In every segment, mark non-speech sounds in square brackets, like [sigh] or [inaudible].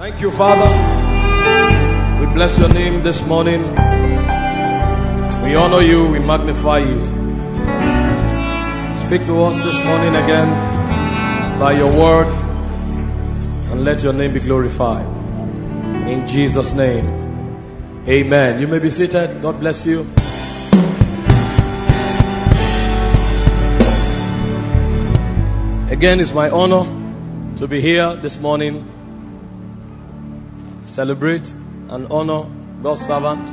Thank you, Father. We bless your name this morning. We honor you, we magnify you. Speak to us this morning again by your word and let your name be glorified. In Jesus' name, amen. You may be seated. God bless you. Again, it's my honor to be here this morning, celebrate and honor God's servant,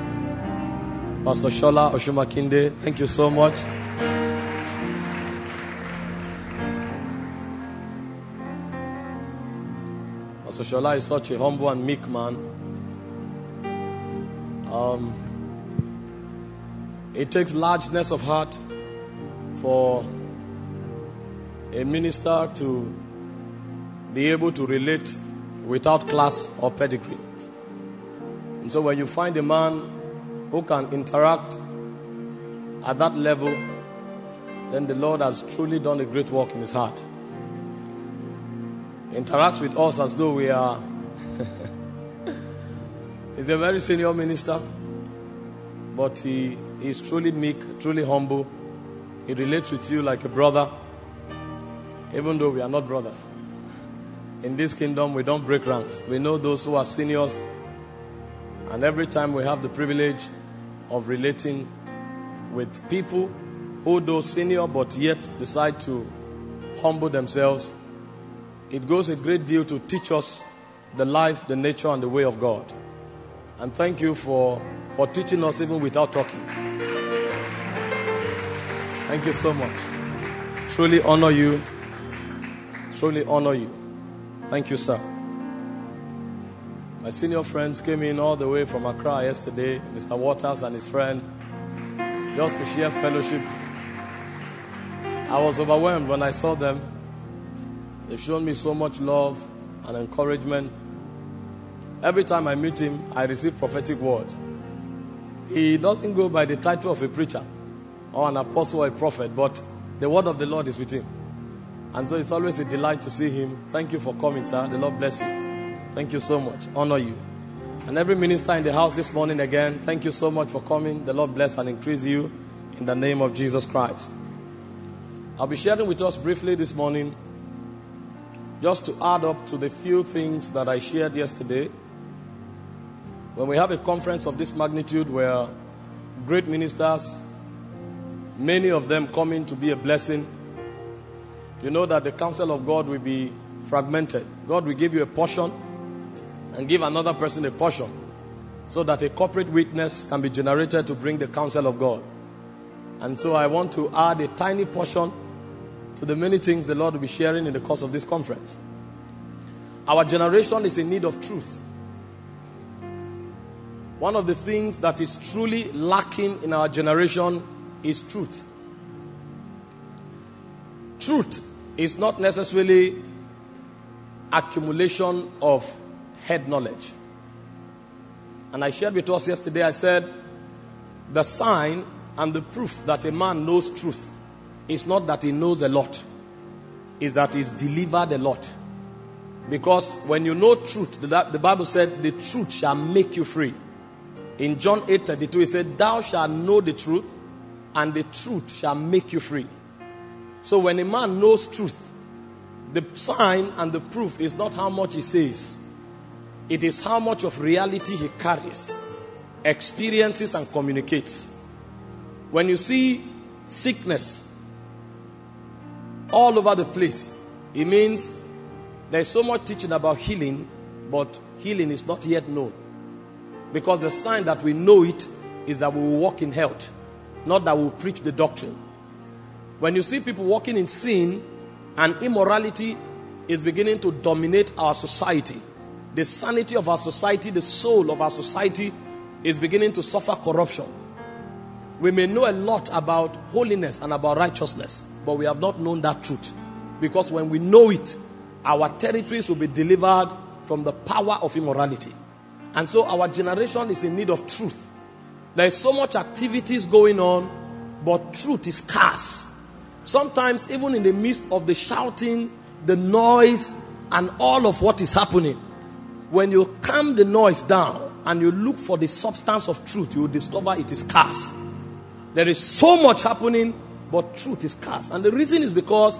Pastor Shola Oshumakinde. Thank you so much. Pastor Shola is such a humble and meek man. Um, it takes largeness of heart for a minister to be able to relate without class or pedigree. And so when you find a man who can interact at that level, then the Lord has truly done a great work in his heart. He interacts with us as though we are. [laughs] He's a very senior minister, but he is truly meek, truly humble. He relates with you like a brother even though we are not brothers. In this kingdom, we don't break ranks. We know those who are seniors, and every time we have the privilege of relating with people who, though senior, but yet decide to humble themselves, it goes a great deal to teach us the life, the nature, and the way of God. And thank you for, for teaching us even without talking. Thank you so much. Truly honor you truly honor you. Thank you, sir. My senior friends came in all the way from Accra yesterday, Mr. Waters and his friend, just to share fellowship. I was overwhelmed when I saw them. They've shown me so much love and encouragement. Every time I meet him, I receive prophetic words. He doesn't go by the title of a preacher or an apostle or a prophet, but the word of the Lord is with him. And so it's always a delight to see him. Thank you for coming, sir. The Lord bless you. Thank you so much. Honor you. And every minister in the house this morning again, thank you so much for coming. The Lord bless and increase you in the name of Jesus Christ. I'll be sharing with us briefly this morning, just to add up to the few things that I shared yesterday. When we have a conference of this magnitude where great ministers, many of them coming to be a blessing, you know that the counsel of God will be fragmented. God will give you a portion and give another person a portion so that a corporate witness can be generated to bring the counsel of God. And so I want to add a tiny portion to the many things the Lord will be sharing in the course of this conference. Our generation is in need of truth. One of the things that is truly lacking in our generation is truth. Truth is not necessarily accumulation of head knowledge. And I shared with us yesterday, I said, the sign and the proof that a man knows truth is not that he knows a lot, is that he's delivered a lot. Because when you know truth, the, Bible said, the truth shall make you free. In John 8 32, it said, Thou shalt know the truth, and the truth shall make you free. So when a man knows truth, the sign and the proof is not how much he says, it is how much of reality he carries, experiences, and communicates. When you see sickness all over the place, it means there's so much teaching about healing, but healing is not yet known. Because the sign that we know it is that we will walk in health, not that we will preach the doctrine. When you see people walking in sin and immorality is beginning to dominate our society, the sanity of our society, the soul of our society is beginning to suffer corruption. We may know a lot about holiness and about righteousness, but we have not known that truth. Because when we know it, our territories will be delivered from the power of immorality. And so our generation is in need of truth. There is so much activities going on, but truth is scarce. Sometimes, even in the midst of the shouting, the noise, and all of what is happening, When you calm the noise down and you look for the substance of truth, you will discover it is scarce. There is so much happening, but truth is scarce. And the reason is because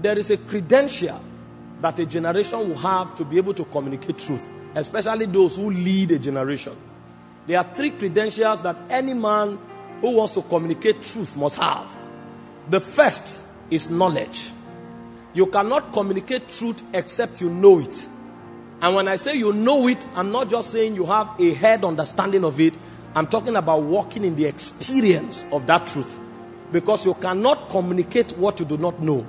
there is a credential that a generation will have to be able to communicate truth, especially those who lead a generation. There are three credentials that any man who wants to communicate truth must have. The first is knowledge. You cannot communicate truth except you know it. And when I say you know it, I'm not just saying you have a head understanding of it. I'm talking about walking in the experience of that truth. Because you cannot communicate what you do not know.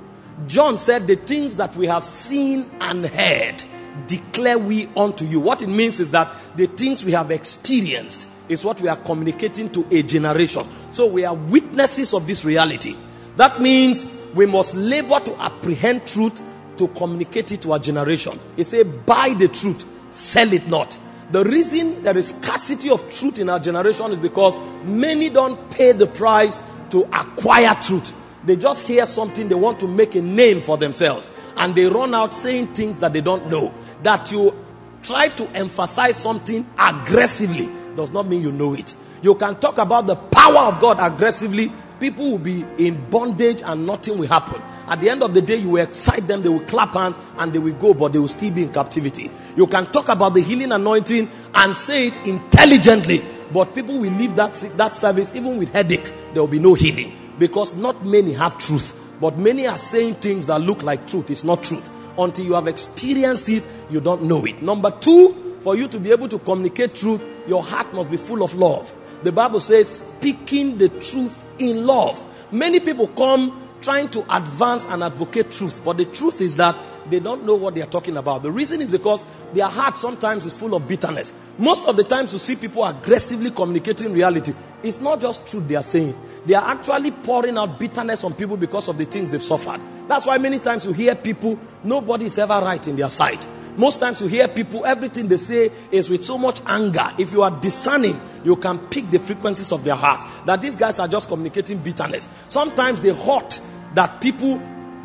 John said, The things that we have seen and heard declare we unto you. What it means is that the things we have experienced is what we are communicating to a generation. So we are witnesses of this reality. That means we must labor to apprehend truth to communicate it to our generation. He said, Buy the truth, sell it not. The reason there is scarcity of truth in our generation is because many don't pay the price to acquire truth. They just hear something, they want to make a name for themselves, and they run out saying things that they don't know. That you try to emphasize something aggressively does not mean you know it. You can talk about the power of God aggressively, people will be in bondage and nothing will happen. At the end of the day, you will excite them, they will clap hands and they will go, but they will still be in captivity. You can talk about the healing anointing and say it intelligently, but people will leave that, that service even with headache. There will be no healing because not many have truth, but many are saying things that look like truth. It's not truth. Until you have experienced it, you don't know it. Number two, for you to be able to communicate truth, your heart must be full of love. The Bible says, speaking the truth in love. Many people come trying to advance and advocate truth, but the truth is that they don't know what they are talking about. The reason is because their heart sometimes is full of bitterness. Most of the times you see people aggressively communicating reality. It's not just truth they are saying. They are actually pouring out bitterness on people because of the things they've suffered. That's why many times you hear people, nobody is ever right in their side. Most times you hear people, everything they say is with so much anger. If you are discerning, you can pick the frequencies of their heart. That these guys are just communicating bitterness. Sometimes they hurt that people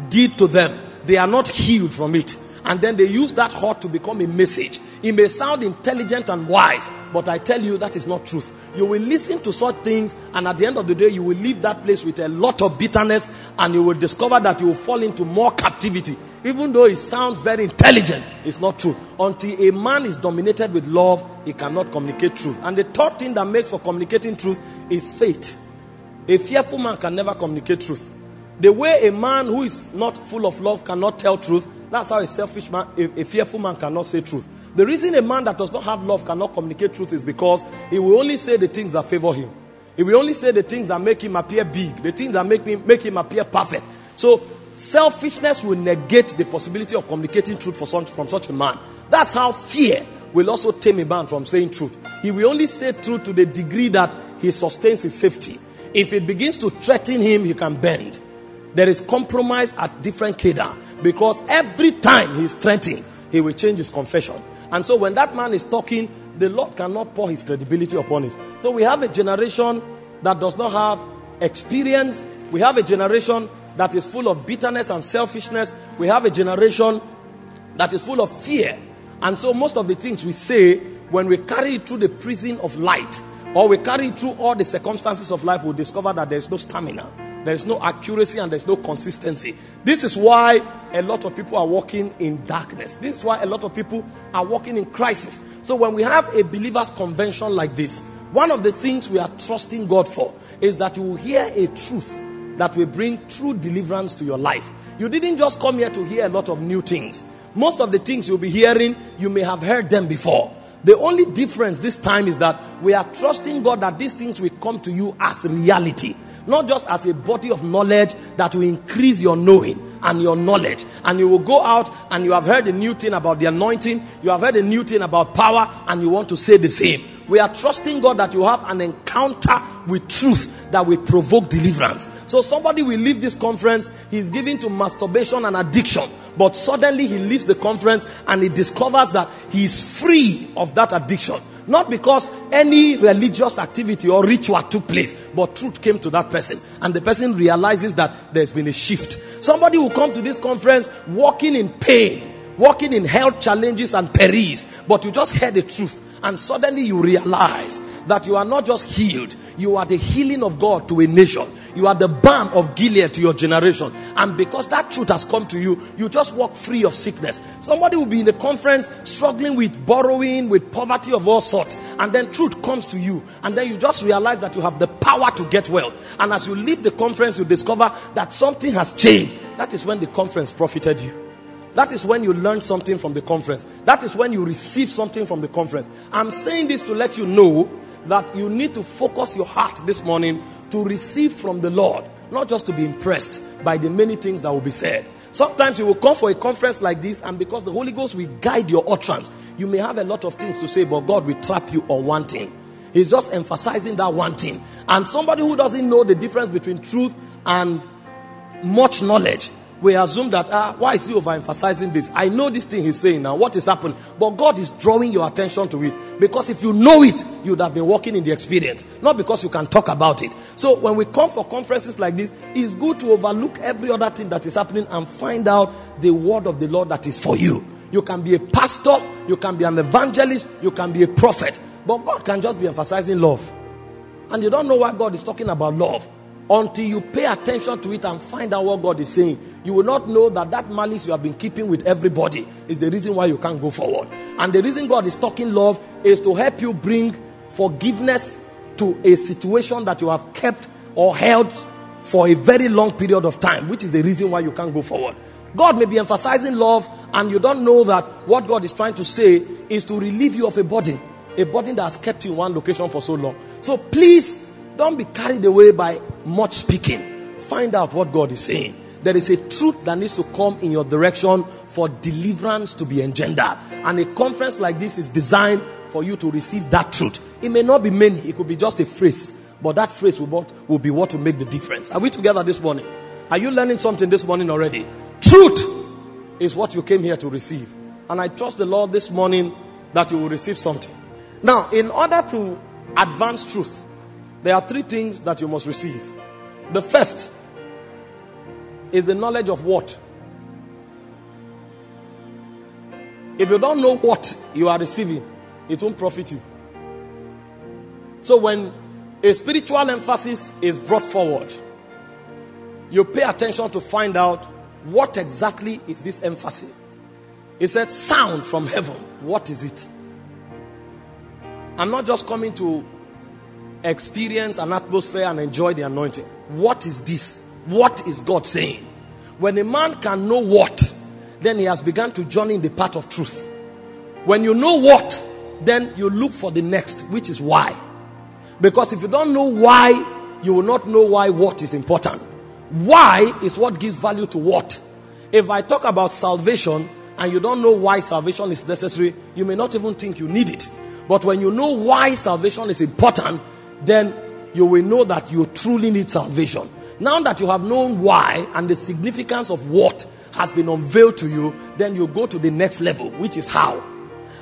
did to them they are not healed from it. And then they use that hurt to become a message. It may sound intelligent and wise, but I tell you that is not truth. You will listen to such things, and at the end of the day, you will leave that place with a lot of bitterness, and you will discover that you will fall into more captivity. Even though it sounds very intelligent, it's not true. Until a man is dominated with love, he cannot communicate truth. And the third thing that makes for communicating truth is faith. A fearful man can never communicate truth. The way a man who is not full of love cannot tell truth, that's how a selfish man, a, a, fearful man cannot say truth. The reason a man that does not have love cannot communicate truth is because he will only say the things that favor him. He will only say the things that make him appear big, the things that make him, make him appear perfect. So selfishness will negate the possibility of communicating truth some, from such a man. That's how fear will also tame a man from saying truth. He will only say truth to the degree that he sustains his safety. If it begins to threaten him, he can bend there is compromise at different cadre because every time he's threatening, he will change his confession. And so when that man is talking, the Lord cannot pour his credibility upon it. So we have a generation that does not have experience. We have a generation that is full of bitterness and selfishness. We have a generation that is full of fear. And so most of the things we say, when we carry it through the prison of light, or we carry it through all the circumstances of life, we we'll discover that there's no stamina. There is no accuracy and there's no consistency. This is why a lot of people are walking in darkness. This is why a lot of people are walking in crisis. So when we have a believers convention like this, one of the things we are trusting God for is that you will hear a truth that will bring true deliverance to your life. You didn't just come here to hear a lot of new things. Most of the things you'll be hearing, you may have heard them before. The only difference this time is that we are trusting God that these things will come to you as reality not just as a body of knowledge that will increase your knowing and your knowledge. And you will go out and you have heard a new thing about the anointing, you have heard a new thing about power, and you want to say the same. We are trusting God that you have an encounter with truth that will provoke deliverance. So somebody will leave this conference, he's given to masturbation and addiction, but suddenly he leaves the conference and he discovers that he is free of that addiction not because any religious activity or ritual took place, but truth came to that person. And the person realizes that there's been a shift. Somebody will come to this conference walking in pain, walking in health challenges and perils, but you just heard the truth and suddenly you realize that you are not just healed, you are the healing of God to a nation. You are the balm of Gilead to your generation. And because that truth has come to you, you just walk free of sickness. Somebody will be in the conference struggling with borrowing, with poverty of all sorts. And then truth comes to you. And then you just realize that you have the power to get wealth. And as you leave the conference, you discover that something has changed. That is when the conference profited you. That is when you learn something from the conference. That is when you receive something from the conference. I'm saying this to let you know that you need to focus your heart this morning to receive from the Lord, not just to be impressed by the many things that will be said. Sometimes you will come for a conference like this, and because the Holy Ghost will guide your utterance, you may have a lot of things to say, but God will trap you on one thing. He's just emphasizing that one thing. And somebody who doesn't know the difference between truth and much knowledge we assume that, ah, why is he overemphasizing this? I know this thing he's saying now. What is happening? But God is drawing your attention to it. Because if you know it, you would have been walking in the experience. Not because you can talk about it. So when we come for conferences like this, it's good to overlook every other thing that is happening and find out the word of the Lord that is for you. You can be a pastor, you can be an evangelist, you can be a prophet. But God can just be emphasizing love. And you don't know why God is talking about love until you pay attention to it and find out what God is saying, you will not know that that malice you have been keeping with everybody is the reason why you can't go forward. And the reason God is talking love is to help you bring forgiveness to a situation that you have kept or held for a very long period of time, which is the reason why you can't go forward. God may be emphasizing love, and you don't know that what God is trying to say is to relieve you of a burden, a burden that has kept you in one location for so long. So please don't be carried away by much speaking. Find out what God is saying. There is a truth that needs to come in your direction for deliverance to be engendered. And a conference like this is designed for you to receive that truth. It may not be many, it could be just a phrase, but that phrase will, be what will make the difference. Are we together this morning? Are you learning something this morning already? Truth is what you came here to receive. And I trust the Lord this morning that you will receive something. Now, in order to advance truth, there are three things that you must receive. The first is the knowledge of what? If you don't know what you are receiving, it won't profit you. So when a spiritual emphasis is brought forward, you pay attention to find out what exactly is this emphasis. It said sound from heaven. What is it? I'm not just coming to experience an atmosphere and enjoy the anointing. What is this? What is God saying? When a man can know what, then he has begun to journey in the path of truth. When you know what, then you look for the next, which is why. Because if you don't know why, you will not know why what is important. Why is what gives value to what. If I talk about salvation and you don't know why salvation is necessary, you may not even think you need it. But when you know why salvation is important, then you will know that you truly need salvation. Now that you have known why and the significance of what has been unveiled to you, then you go to the next level, which is how.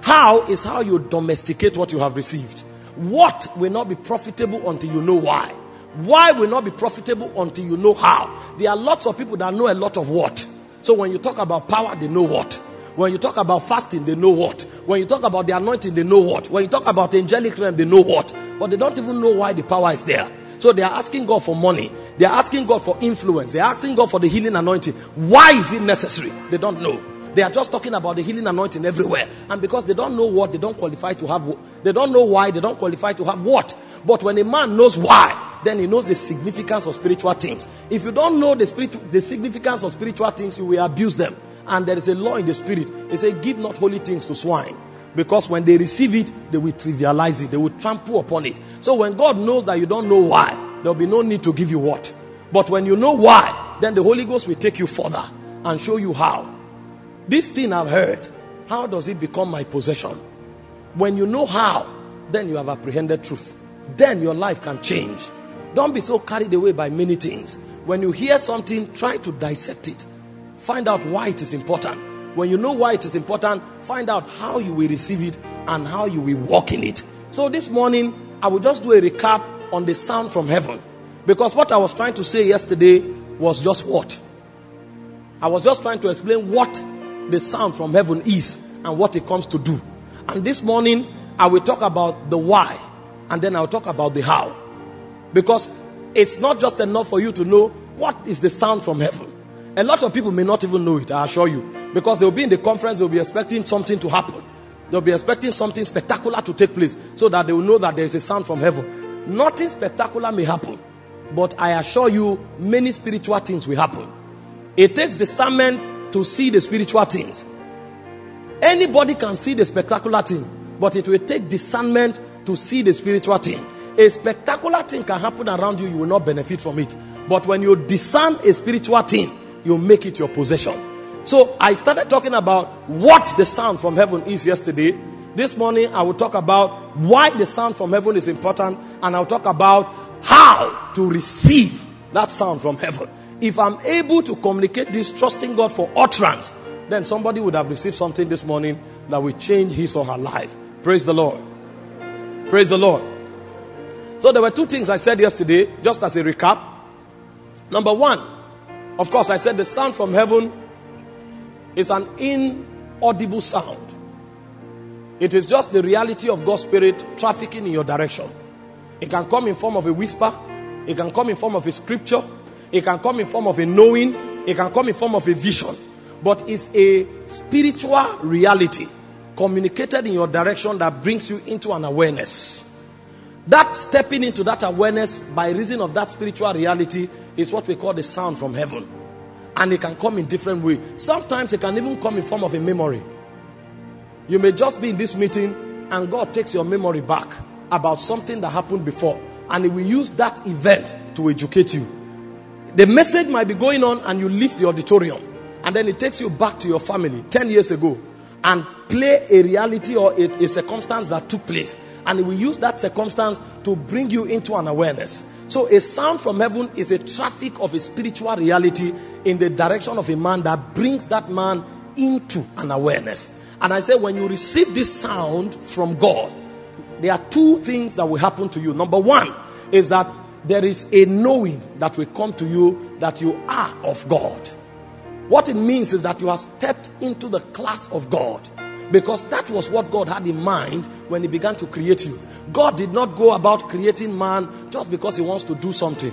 How is how you domesticate what you have received. What will not be profitable until you know why. Why will not be profitable until you know how. There are lots of people that know a lot of what. So when you talk about power, they know what. When you talk about fasting, they know what. When you talk about the anointing, they know what. When you talk about the angelic realm, they know what. But they don't even know why the power is there. So they are asking God for money. They are asking God for influence. They are asking God for the healing anointing. Why is it necessary? They don't know. They are just talking about the healing anointing everywhere. And because they don't know what, they don't qualify to have. They don't know why, they don't qualify to have what. But when a man knows why, then he knows the significance of spiritual things. If you don't know the, spirit, the significance of spiritual things, you will abuse them. And there is a law in the spirit. They say, Give not holy things to swine. Because when they receive it, they will trivialize it, they will trample upon it. So when God knows that you don't know why, there'll be no need to give you what. But when you know why, then the Holy Ghost will take you further and show you how. This thing I've heard, how does it become my possession? When you know how, then you have apprehended truth. Then your life can change. Don't be so carried away by many things. When you hear something, try to dissect it. Find out why it is important. When you know why it is important, find out how you will receive it and how you will walk in it. So this morning, I will just do a recap on the sound from heaven. Because what I was trying to say yesterday was just what? I was just trying to explain what the sound from heaven is and what it comes to do. And this morning, I will talk about the why and then I'll talk about the how. Because it's not just enough for you to know what is the sound from heaven. A lot of people may not even know it, I assure you. Because they'll be in the conference, they'll be expecting something to happen. They'll be expecting something spectacular to take place so that they will know that there is a sound from heaven. Nothing spectacular may happen, but I assure you, many spiritual things will happen. It takes discernment to see the spiritual things. Anybody can see the spectacular thing, but it will take discernment to see the spiritual thing. A spectacular thing can happen around you, you will not benefit from it. But when you discern a spiritual thing, you make it your possession. So I started talking about what the sound from heaven is yesterday. This morning I will talk about why the sound from heaven is important and I'll talk about how to receive that sound from heaven. If I'm able to communicate this, trusting God for utterance, then somebody would have received something this morning that will change his or her life. Praise the Lord. Praise the Lord. So there were two things I said yesterday, just as a recap. Number one, of course, I said the sound from heaven is an inaudible sound. It is just the reality of God's Spirit trafficking in your direction. It can come in form of a whisper. It can come in form of a scripture. It can come in form of a knowing. It can come in form of a vision. But it's a spiritual reality communicated in your direction that brings you into an awareness. That stepping into that awareness by reason of that spiritual reality is what we call the sound from heaven. And it can come in different ways. Sometimes it can even come in form of a memory. You may just be in this meeting and God takes your memory back about something that happened before. And He will use that event to educate you. The message might be going on and you leave the auditorium. And then it takes you back to your family 10 years ago and play a reality or a, a circumstance that took place. And He will use that circumstance to bring you into an awareness. So, a sound from heaven is a traffic of a spiritual reality in the direction of a man that brings that man into an awareness. And I say, when you receive this sound from God, there are two things that will happen to you. Number one is that there is a knowing that will come to you that you are of God. What it means is that you have stepped into the class of God. Because that was what God had in mind when He began to create you. God did not go about creating man just because He wants to do something.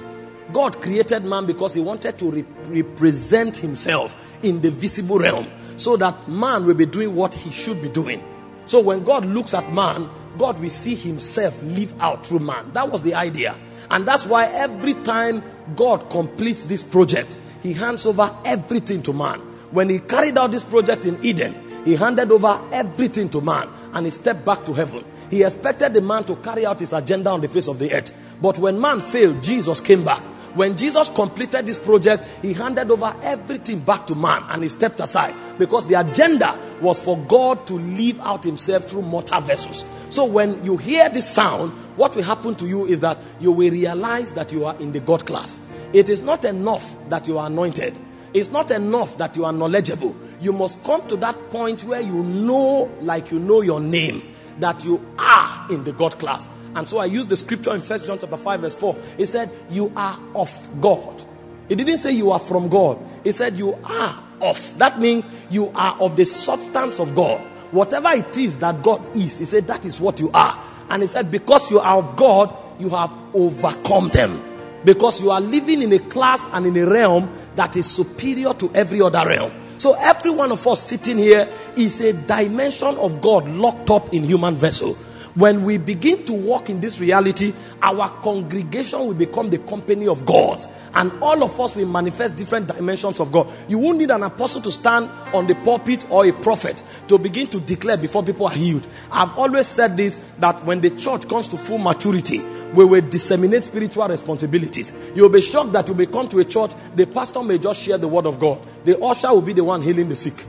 God created man because He wanted to re- represent Himself in the visible realm so that man will be doing what he should be doing. So when God looks at man, God will see Himself live out through man. That was the idea. And that's why every time God completes this project, He hands over everything to man. When He carried out this project in Eden, he handed over everything to man and he stepped back to heaven. He expected the man to carry out his agenda on the face of the earth. But when man failed, Jesus came back. When Jesus completed this project, he handed over everything back to man and he stepped aside because the agenda was for God to live out himself through mortal vessels. So when you hear this sound, what will happen to you is that you will realize that you are in the God class. It is not enough that you are anointed. It's not enough that you are knowledgeable. You must come to that point where you know, like you know your name, that you are in the God class. And so I used the scripture in First John chapter 5, verse 4. It said, You are of God. It didn't say you are from God. It said you are of. That means you are of the substance of God. Whatever it is that God is, he said that is what you are. And he said, Because you are of God, you have overcome them. Because you are living in a class and in a realm that is superior to every other realm. So every one of us sitting here is a dimension of God locked up in human vessel. When we begin to walk in this reality, our congregation will become the company of God. And all of us will manifest different dimensions of God. You won't need an apostle to stand on the pulpit or a prophet to begin to declare before people are healed. I've always said this that when the church comes to full maturity, we will disseminate spiritual responsibilities. You'll be shocked that you may come to a church, the pastor may just share the word of God. The usher will be the one healing the sick.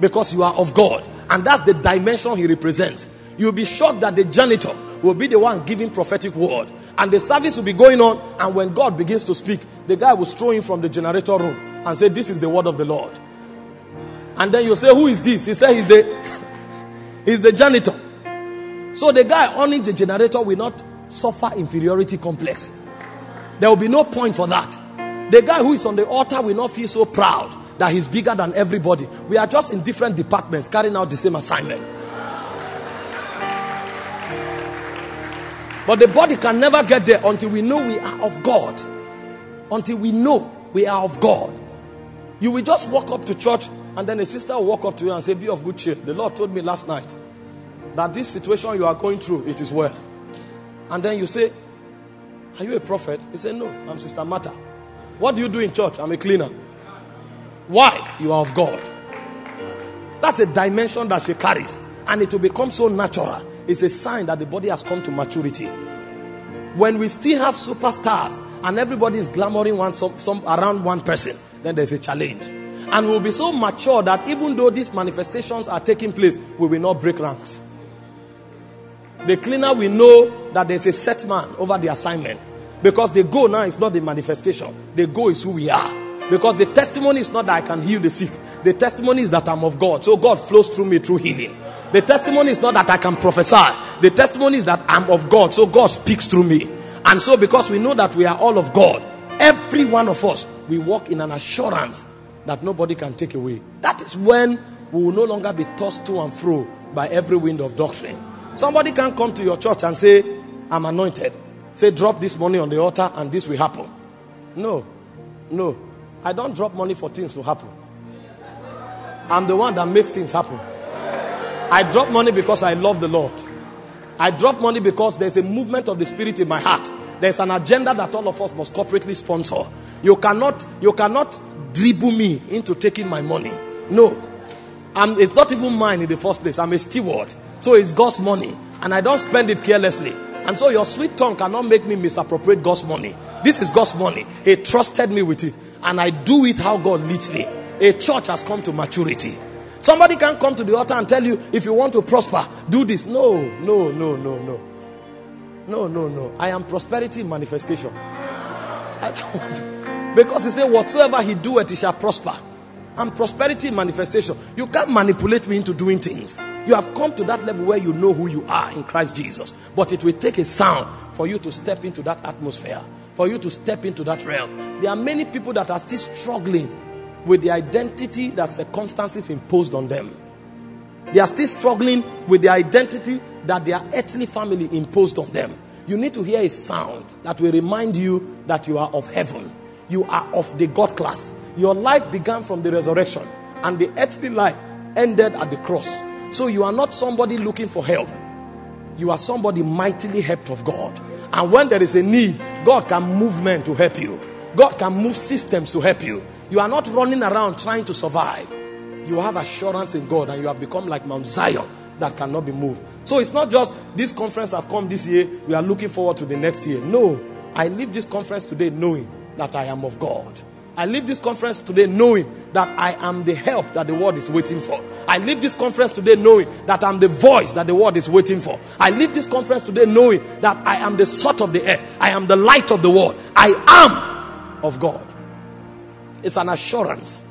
Because you are of God. And that's the dimension he represents. You'll be shocked that the janitor will be the one giving prophetic word. And the service will be going on. And when God begins to speak, the guy will throw in from the generator room and say, This is the word of the Lord. And then you say, Who is this? He said, He's the, [laughs] he's the janitor. So the guy owning the generator will not suffer inferiority complex. There will be no point for that. The guy who is on the altar will not feel so proud that he's bigger than everybody. We are just in different departments carrying out the same assignment. But the body can never get there until we know we are of God. Until we know we are of God. You will just walk up to church and then a sister will walk up to you and say, Be of good cheer. The Lord told me last night that this situation you are going through, it is well. And then you say, Are you a prophet? He said, No, I'm Sister Martha. What do you do in church? I'm a cleaner. Why? You are of God. That's a dimension that she carries. And it will become so natural. It's a sign that the body has come to maturity. When we still have superstars and everybody is glamoring one some, some around one person, then there's a challenge. And we'll be so mature that even though these manifestations are taking place, we will not break ranks. The cleaner will know that there's a set man over the assignment. Because the goal now is not the manifestation, the goal is who we are. Because the testimony is not that I can heal the sick, the testimony is that I'm of God. So God flows through me through healing. The testimony is not that I can prophesy, the testimony is that I'm of God. So God speaks through me. And so, because we know that we are all of God, every one of us, we walk in an assurance that nobody can take away. That is when we will no longer be tossed to and fro by every wind of doctrine. Somebody can't come to your church and say, I'm anointed. Say, drop this money on the altar and this will happen. No, no. I don't drop money for things to happen. I'm the one that makes things happen. I drop money because I love the Lord. I drop money because there's a movement of the Spirit in my heart. There's an agenda that all of us must corporately sponsor. You cannot, you cannot dribble me into taking my money. No. I'm, it's not even mine in the first place. I'm a steward. So it's God's money. And I don't spend it carelessly. And so your sweet tongue cannot make me misappropriate God's money. This is God's money. He trusted me with it. And I do it how God leads me. A church has come to maturity. Somebody can come to the altar and tell you, if you want to prosper, do this. No, no, no, no, no. No, no, no. I am prosperity manifestation. I don't want to. Because he said, whatsoever he doeth, he shall prosper. I'm prosperity manifestation. You can't manipulate me into doing things. You have come to that level where you know who you are in Christ Jesus. But it will take a sound for you to step into that atmosphere, for you to step into that realm. There are many people that are still struggling with the identity that circumstances imposed on them. They are still struggling with the identity that their earthly family imposed on them. You need to hear a sound that will remind you that you are of heaven. You are of the God class. Your life began from the resurrection, and the earthly life ended at the cross. So you are not somebody looking for help. You are somebody mightily helped of God. And when there is a need, God can move men to help you. God can move systems to help you. You are not running around trying to survive. You have assurance in God and you have become like Mount Zion that cannot be moved. So it's not just this conference have come this year, we are looking forward to the next year. No, I leave this conference today knowing that I am of God. I leave this conference today knowing that I am the help that the world is waiting for. I leave this conference today knowing that I'm the voice that the world is waiting for. I leave this conference today knowing that I am the salt of the earth. I am the light of the world. I am of God. It's an assurance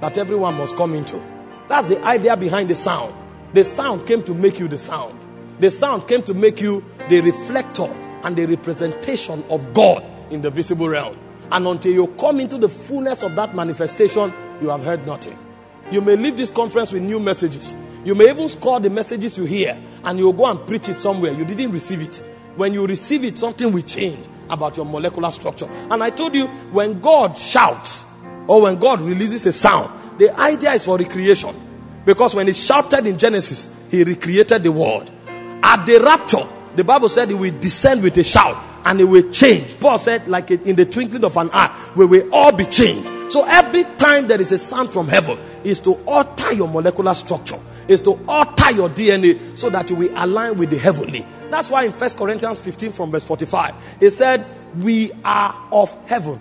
that everyone must come into. That's the idea behind the sound. The sound came to make you the sound. The sound came to make you the reflector and the representation of God in the visible realm. And until you come into the fullness of that manifestation, you have heard nothing. You may leave this conference with new messages. You may even score the messages you hear and you'll go and preach it somewhere. You didn't receive it. When you receive it, something will change about your molecular structure. And I told you, when God shouts, or when God releases a sound, the idea is for recreation. Because when he shouted in Genesis, he recreated the world. At the rapture, the Bible said he will descend with a shout and it will change. Paul said, like in the twinkling of an eye, we will all be changed. So every time there is a sound from heaven, is to alter your molecular structure, is to alter your DNA so that you will align with the heavenly. That's why in First Corinthians 15 from verse 45, it said, We are of heaven.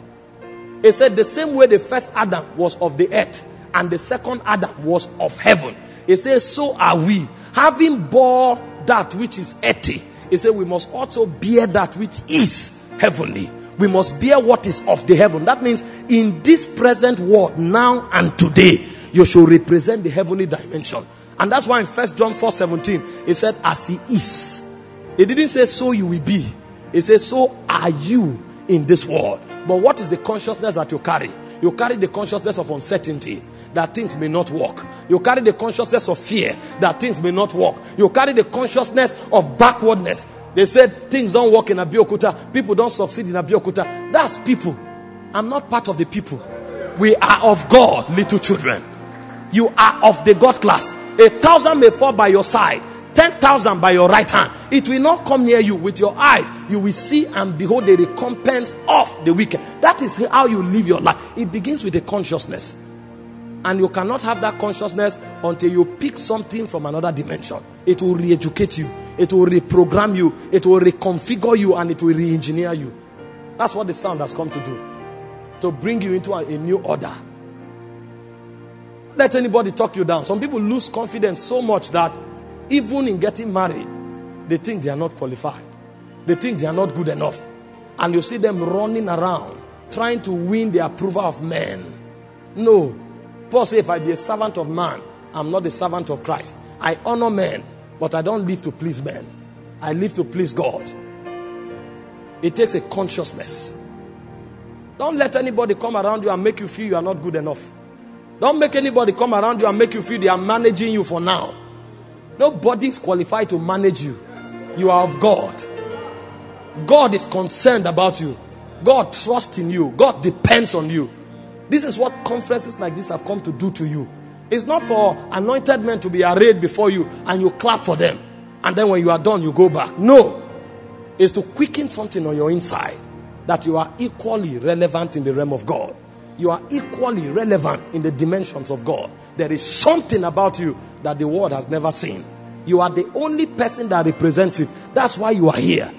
He said the same way the first Adam was of the earth and the second Adam was of heaven. He says, So are we. Having bore that which is earthy, he said, We must also bear that which is heavenly. We must bear what is of the heaven. That means in this present world, now and today, you should represent the heavenly dimension. And that's why in First John 4 17, he said, As he is. He didn't say, So you will be. He says, So are you in this world. But what is the consciousness that you carry? You carry the consciousness of uncertainty. That things may not work. You carry the consciousness of fear that things may not work. You carry the consciousness of backwardness. They said things don't work in Abeokuta. People don't succeed in Abeokuta. That's people. I'm not part of the people. We are of God, little children. You are of the God class. A thousand may fall by your side, 10,000 by your right hand. It will not come near you with your eyes. You will see and behold the recompense of the wicked. That is how you live your life. It begins with the consciousness. And you cannot have that consciousness until you pick something from another dimension. It will re educate you, it will reprogram you, it will reconfigure you, and it will re engineer you. That's what the sound has come to do to bring you into a, a new order. Let anybody talk you down. Some people lose confidence so much that even in getting married, they think they are not qualified. They think they are not good enough. And you see them running around trying to win the approval of men. No. Paul said, if I be a servant of man, I'm not a servant of Christ. I honor men, but I don't live to please men. I live to please God. It takes a consciousness. Don't let anybody come around you and make you feel you are not good enough. Don't make anybody come around you and make you feel they are managing you for now. Nobody is qualified to manage you. You are of God. God is concerned about you. God trusts in you. God depends on you. This is what conferences like this have come to do to you. It's not for anointed men to be arrayed before you and you clap for them. And then when you are done, you go back. No. It's to quicken something on your inside that you are equally relevant in the realm of God. You are equally relevant in the dimensions of God. There is something about you that the world has never seen. You are the only person that represents it. That's why you are here.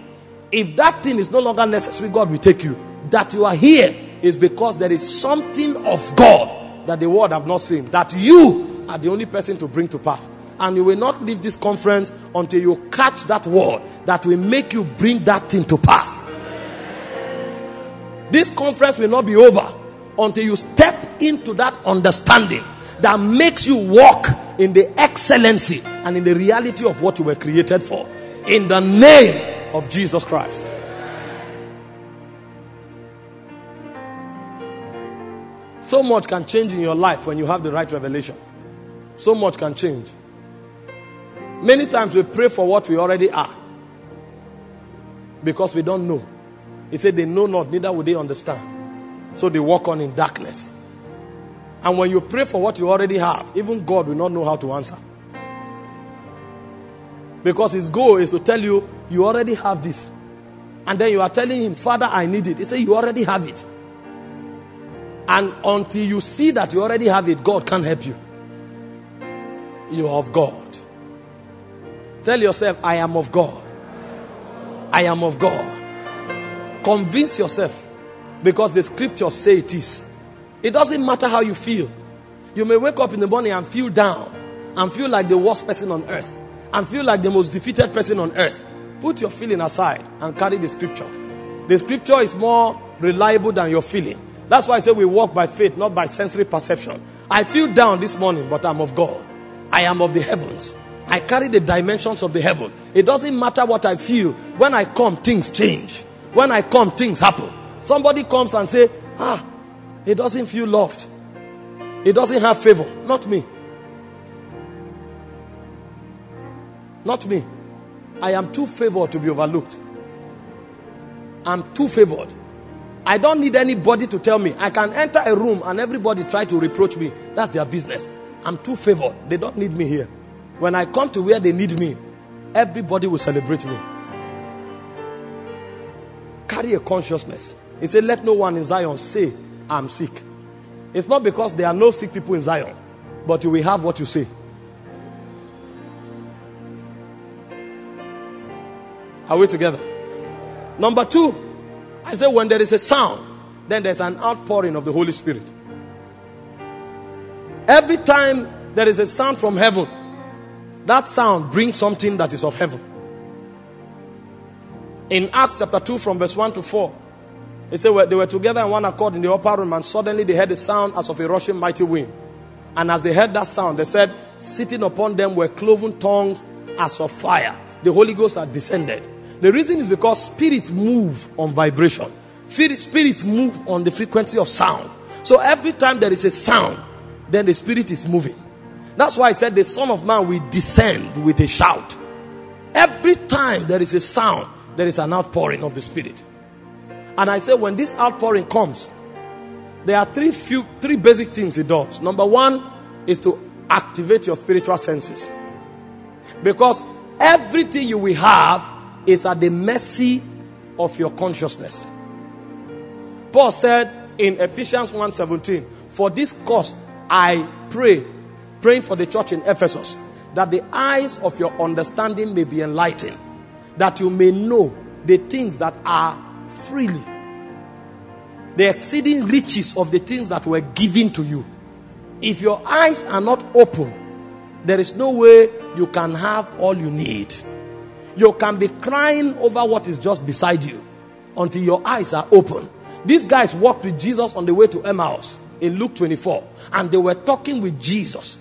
If that thing is no longer necessary, God will take you. That you are here is because there is something of God that the world have not seen. That you are the only person to bring to pass. And you will not leave this conference until you catch that word that will make you bring that thing to pass. This conference will not be over until you step into that understanding that makes you walk in the excellency and in the reality of what you were created for. In the name of Jesus Christ. So much can change in your life when you have the right revelation. So much can change. Many times we pray for what we already are because we don't know. He said, They know not, neither will they understand. So they walk on in darkness. And when you pray for what you already have, even God will not know how to answer. Because his goal is to tell you, you already have this. And then you are telling him, Father, I need it. He said, You already have it. And until you see that you already have it, God can't help you. You are of God. Tell yourself, I am of God. I am of God. Convince yourself because the scriptures say it is. It doesn't matter how you feel. You may wake up in the morning and feel down and feel like the worst person on earth and feel like the most defeated person on earth. Put your feeling aside and carry the scripture. The scripture is more reliable than your feeling. That's why I say we walk by faith, not by sensory perception. I feel down this morning, but I'm of God. I am of the heavens. I carry the dimensions of the heaven. It doesn't matter what I feel. When I come, things change. When I come, things happen. Somebody comes and say, "Ah, he doesn't feel loved. He doesn't have favor. Not me. Not me. I am too favored to be overlooked. I'm too favored. I don't need anybody to tell me. I can enter a room and everybody try to reproach me. That's their business. I'm too favored. They don't need me here. When I come to where they need me, everybody will celebrate me. Carry a consciousness. He said, Let no one in Zion say, I'm sick. It's not because there are no sick people in Zion, but you will have what you say. Are we together? Number two, I say when there is a sound, then there's an outpouring of the Holy Spirit. Every time there is a sound from heaven, that sound brings something that is of heaven. In Acts chapter 2, from verse 1 to 4, it said they were together in one accord in the upper room, and suddenly they heard a sound as of a rushing mighty wind. And as they heard that sound, they said, Sitting upon them were cloven tongues as of fire. The Holy Ghost had descended. The reason is because spirits move on vibration, spirits move on the frequency of sound. So every time there is a sound, then the spirit is moving. That's why I said the Son of Man will descend with a shout. Every time there is a sound, there is an outpouring of the Spirit. And I say, when this outpouring comes, there are three few three basic things it does. Number one is to activate your spiritual senses. Because everything you will have is at the mercy of your consciousness. Paul said in Ephesians 1:17, For this cause I pray, praying for the church in Ephesus, that the eyes of your understanding may be enlightened, that you may know the things that are freely, the exceeding riches of the things that were given to you. If your eyes are not open, there is no way you can have all you need. You can be crying over what is just beside you until your eyes are open. These guys walked with Jesus on the way to Emmaus in Luke 24, and they were talking with Jesus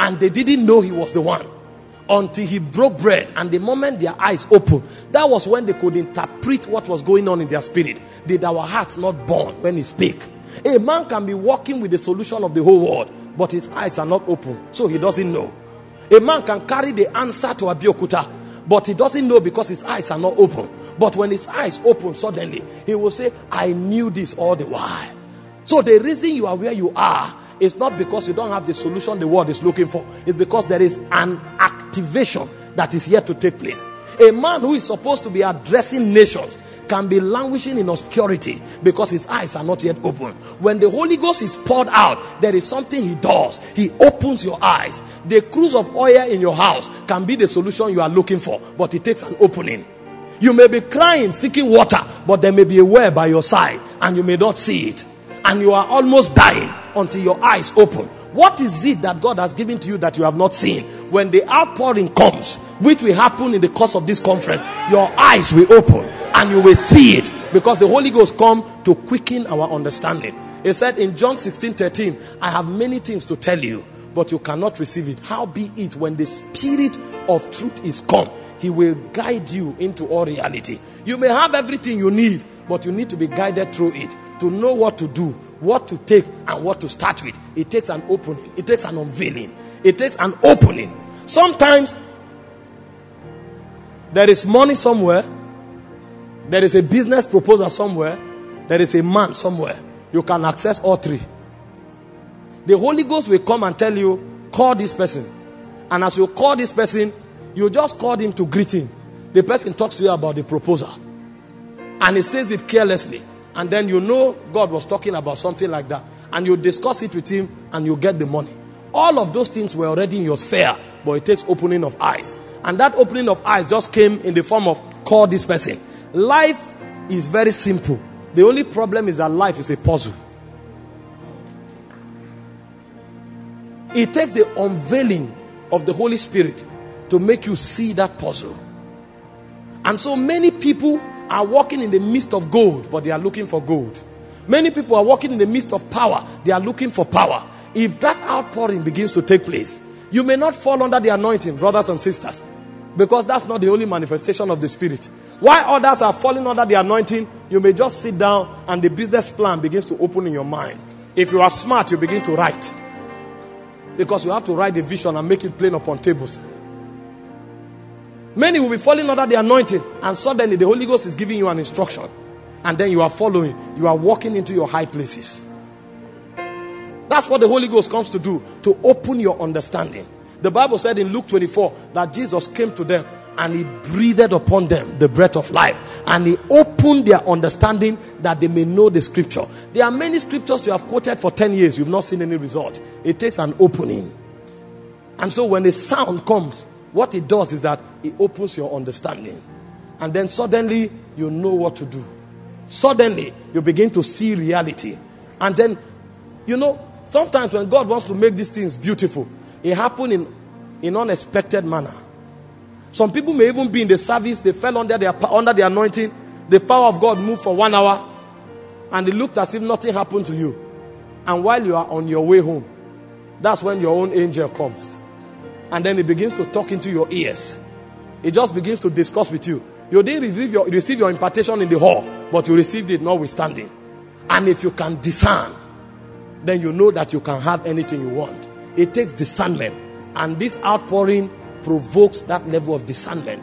and they didn't know he was the one until he broke bread and the moment their eyes opened that was when they could interpret what was going on in their spirit. Did our hearts not burn when he speak? A man can be walking with the solution of the whole world but his eyes are not open so he doesn't know. A man can carry the answer to Abeokuta but he doesn't know because his eyes are not open. But when his eyes open suddenly he will say i knew this all the while. So the reason you are where you are it's not because you don't have the solution the world is looking for, it's because there is an activation that is yet to take place. A man who is supposed to be addressing nations can be languishing in obscurity because his eyes are not yet open. When the Holy Ghost is poured out, there is something he does. He opens your eyes. The cruse of oil in your house can be the solution you are looking for, but it takes an opening. You may be crying, seeking water, but there may be a well by your side and you may not see it. And you are almost dying until your eyes open. What is it that God has given to you that you have not seen? When the outpouring comes, which will happen in the course of this conference, your eyes will open and you will see it because the Holy Ghost come to quicken our understanding. He said in John 16 13, I have many things to tell you, but you cannot receive it. How be it when the Spirit of truth is come? He will guide you into all reality. You may have everything you need, but you need to be guided through it to know what to do what to take and what to start with. It takes an opening, it takes an unveiling, it takes an opening. Sometimes there is money somewhere, there is a business proposal somewhere, there is a man somewhere. You can access all three. The Holy Ghost will come and tell you, call this person. And as you call this person, you just call him to greet him. The person talks to you about the proposal. And he says it carelessly and then you know God was talking about something like that, and you discuss it with Him, and you get the money. All of those things were already in your sphere, but it takes opening of eyes. And that opening of eyes just came in the form of call this person. Life is very simple. The only problem is that life is a puzzle. It takes the unveiling of the Holy Spirit to make you see that puzzle. And so many people are walking in the midst of gold, but they are looking for gold. Many people are walking in the midst of power, they are looking for power. If that outpouring begins to take place, you may not fall under the anointing, brothers and sisters, because that's not the only manifestation of the Spirit. While others are falling under the anointing, you may just sit down and the business plan begins to open in your mind. If you are smart, you begin to write. Because you have to write the vision and make it plain upon tables. Many will be falling under the anointing, and suddenly the Holy Ghost is giving you an instruction. And then you are following, you are walking into your high places. That's what the Holy Ghost comes to do to open your understanding. The Bible said in Luke 24 that Jesus came to them and he breathed upon them the breath of life and he opened their understanding that they may know the scripture. There are many scriptures you have quoted for 10 years, you've not seen any result. It takes an opening. And so when the sound comes, what it does is that it opens your understanding. And then suddenly you know what to do. Suddenly you begin to see reality. And then, you know, sometimes when God wants to make these things beautiful, it happens in, in unexpected manner. Some people may even be in the service, they fell under their, under the anointing, the power of God moved for one hour, and it looked as if nothing happened to you. And while you are on your way home, that's when your own angel comes and then it begins to talk into your ears. It just begins to discuss with you. You didn't receive your, receive your impartation in the hall, but you received it notwithstanding. And if you can discern, then you know that you can have anything you want. It takes discernment. And this outpouring provokes that level of discernment.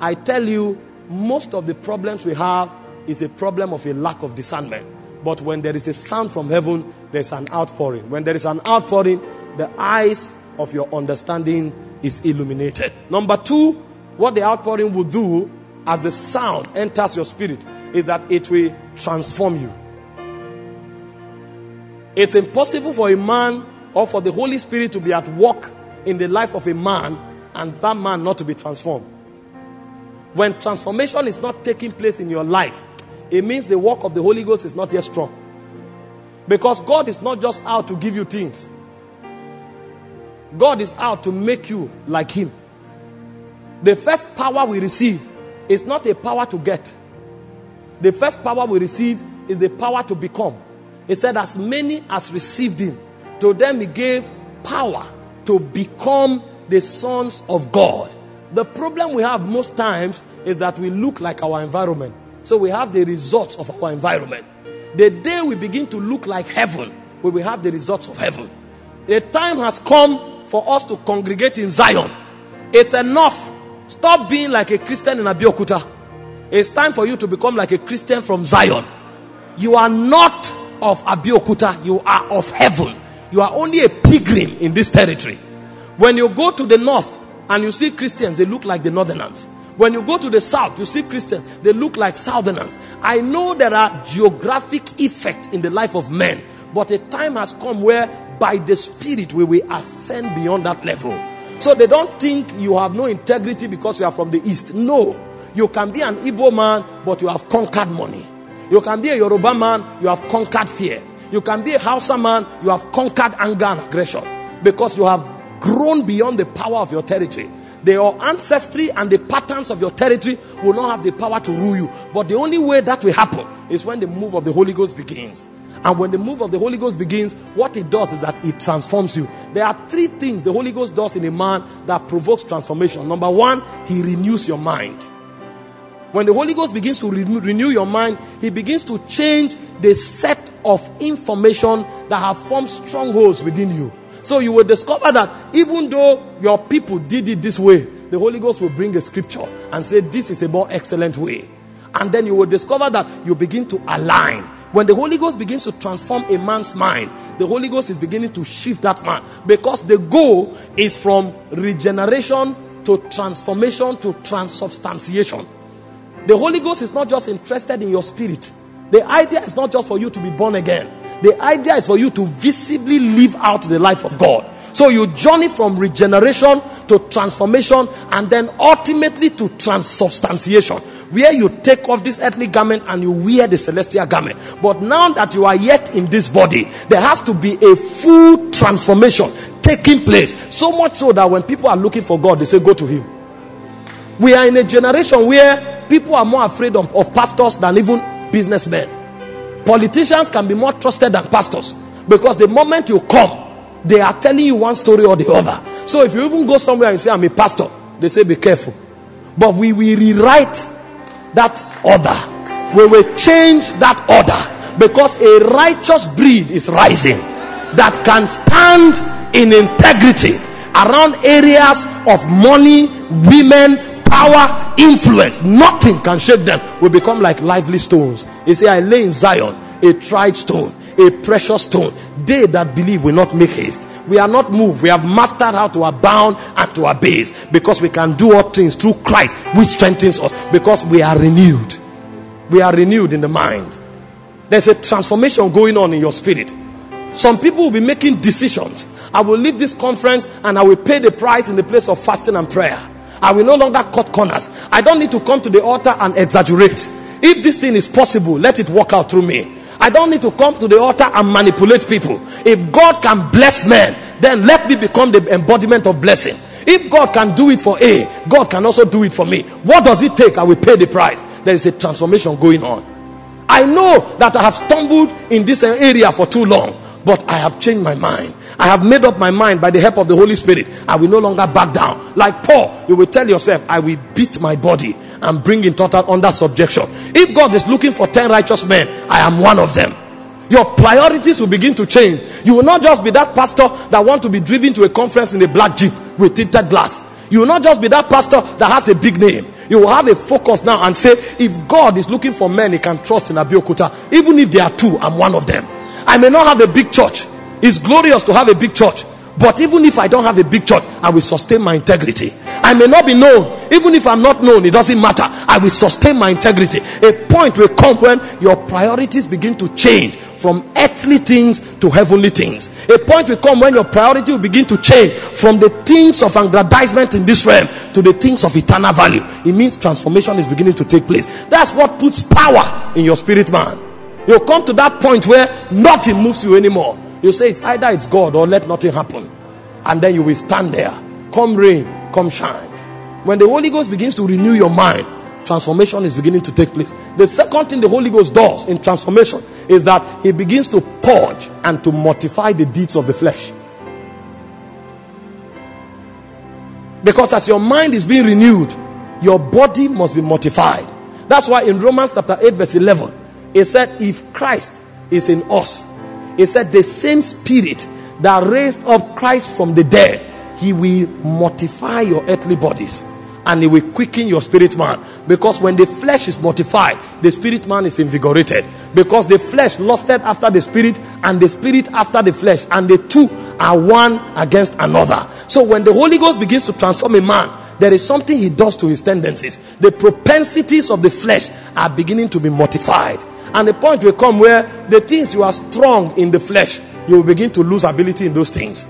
I tell you, most of the problems we have is a problem of a lack of discernment. But when there is a sound from heaven, there's an outpouring. When there is an outpouring, the eyes of your understanding is illuminated. Number two, what the outpouring will do as the sound enters your spirit is that it will transform you. It's impossible for a man or for the Holy Spirit to be at work in the life of a man and that man not to be transformed. When transformation is not taking place in your life, it means the work of the Holy Ghost is not yet strong. Because God is not just out to give you things, God is out to make you like Him. The first power we receive is not a power to get, the first power we receive is the power to become. He said, As many as received Him, to them He gave power to become the sons of God. The problem we have most times is that we look like our environment. So we have the results of our environment. The day we begin to look like heaven, we will have the results of heaven. The time has come for us to congregate in Zion. It's enough. Stop being like a Christian in Abeokuta. It's time for you to become like a Christian from Zion. You are not of Abeokuta, you are of heaven. You are only a pilgrim in this territory. When you go to the north and you see Christians, they look like the northerners. When you go to the south, you see Christians, they look like southerners. I know there are geographic effects in the life of men, but a time has come where by the Spirit we will ascend beyond that level. So they don't think you have no integrity because you are from the east. No. You can be an Igbo man, but you have conquered money. You can be a Yoruba man, you have conquered fear. You can be a Hausa man, you have conquered anger and aggression because you have grown beyond the power of your territory. Your ancestry and the patterns of your territory will not have the power to rule you. But the only way that will happen is when the move of the Holy Ghost begins. And when the move of the Holy Ghost begins, what it does is that it transforms you. There are three things the Holy Ghost does in a man that provokes transformation. Number one, he renews your mind. When the Holy Ghost begins to renew, renew your mind, he begins to change the set of information that have formed strongholds within you. So you will discover that even though your people did it this way, the Holy Ghost will bring a scripture and say, This is a more excellent way. And then you will discover that you begin to align. When the Holy Ghost begins to transform a man's mind, the Holy Ghost is beginning to shift that man because the goal is from regeneration to transformation to transubstantiation. The Holy Ghost is not just interested in your spirit, the idea is not just for you to be born again. The idea is for you to visibly live out the life of God. So you journey from regeneration to transformation and then ultimately to transubstantiation, where you take off this earthly garment and you wear the celestial garment. But now that you are yet in this body, there has to be a full transformation taking place. So much so that when people are looking for God, they say, Go to Him. We are in a generation where people are more afraid of, of pastors than even businessmen. Politicians can be more trusted than pastors because the moment you come, they are telling you one story or the other. So if you even go somewhere and say, I'm a pastor, they say, be careful. But we will rewrite that order. We will change that order because a righteous breed is rising that can stand in integrity around areas of money, women, power, influence. Nothing can shake them. We become like lively stones. He said, I lay in Zion a tried stone, a precious stone. They that believe will not make haste. We are not moved. We have mastered how to abound and to abase because we can do all things through Christ, which strengthens us because we are renewed. We are renewed in the mind. There's a transformation going on in your spirit. Some people will be making decisions. I will leave this conference and I will pay the price in the place of fasting and prayer. I will no longer cut corners. I don't need to come to the altar and exaggerate. If this thing is possible, let it work out through me. I don't need to come to the altar and manipulate people. If God can bless men, then let me become the embodiment of blessing. If God can do it for A, God can also do it for me. What does it take? I will pay the price. There is a transformation going on. I know that I have stumbled in this area for too long, but I have changed my mind. I have made up my mind by the help of the Holy Spirit. I will no longer back down. Like Paul, you will tell yourself, I will beat my body and bring in total under subjection. If God is looking for 10 righteous men, I am one of them. Your priorities will begin to change. You will not just be that pastor that want to be driven to a conference in a black jeep with tinted glass. You will not just be that pastor that has a big name. You will have a focus now and say, if God is looking for men he can trust in Abeokuta, even if there are two, I'm one of them. I may not have a big church. It's glorious to have a big church. But even if I don't have a big church, I will sustain my integrity. I may not be known. Even if I'm not known, it doesn't matter. I will sustain my integrity. A point will come when your priorities begin to change from earthly things to heavenly things. A point will come when your priority will begin to change from the things of aggrandizement in this realm to the things of eternal value. It means transformation is beginning to take place. That's what puts power in your spirit man. You'll come to that point where nothing moves you anymore. You say it's either it's God or let nothing happen. And then you will stand there. Come rain, come shine. When the Holy Ghost begins to renew your mind, transformation is beginning to take place. The second thing the Holy Ghost does in transformation is that he begins to purge and to mortify the deeds of the flesh. Because as your mind is being renewed, your body must be mortified. That's why in Romans chapter 8, verse 11, it said, If Christ is in us, he said, The same spirit that raised up Christ from the dead, he will mortify your earthly bodies and he will quicken your spirit man. Because when the flesh is mortified, the spirit man is invigorated. Because the flesh lusted after the spirit and the spirit after the flesh, and the two are one against another. So when the Holy Ghost begins to transform a man, there is something he does to his tendencies. The propensities of the flesh are beginning to be mortified. And the point will come where the things you are strong in the flesh, you will begin to lose ability in those things.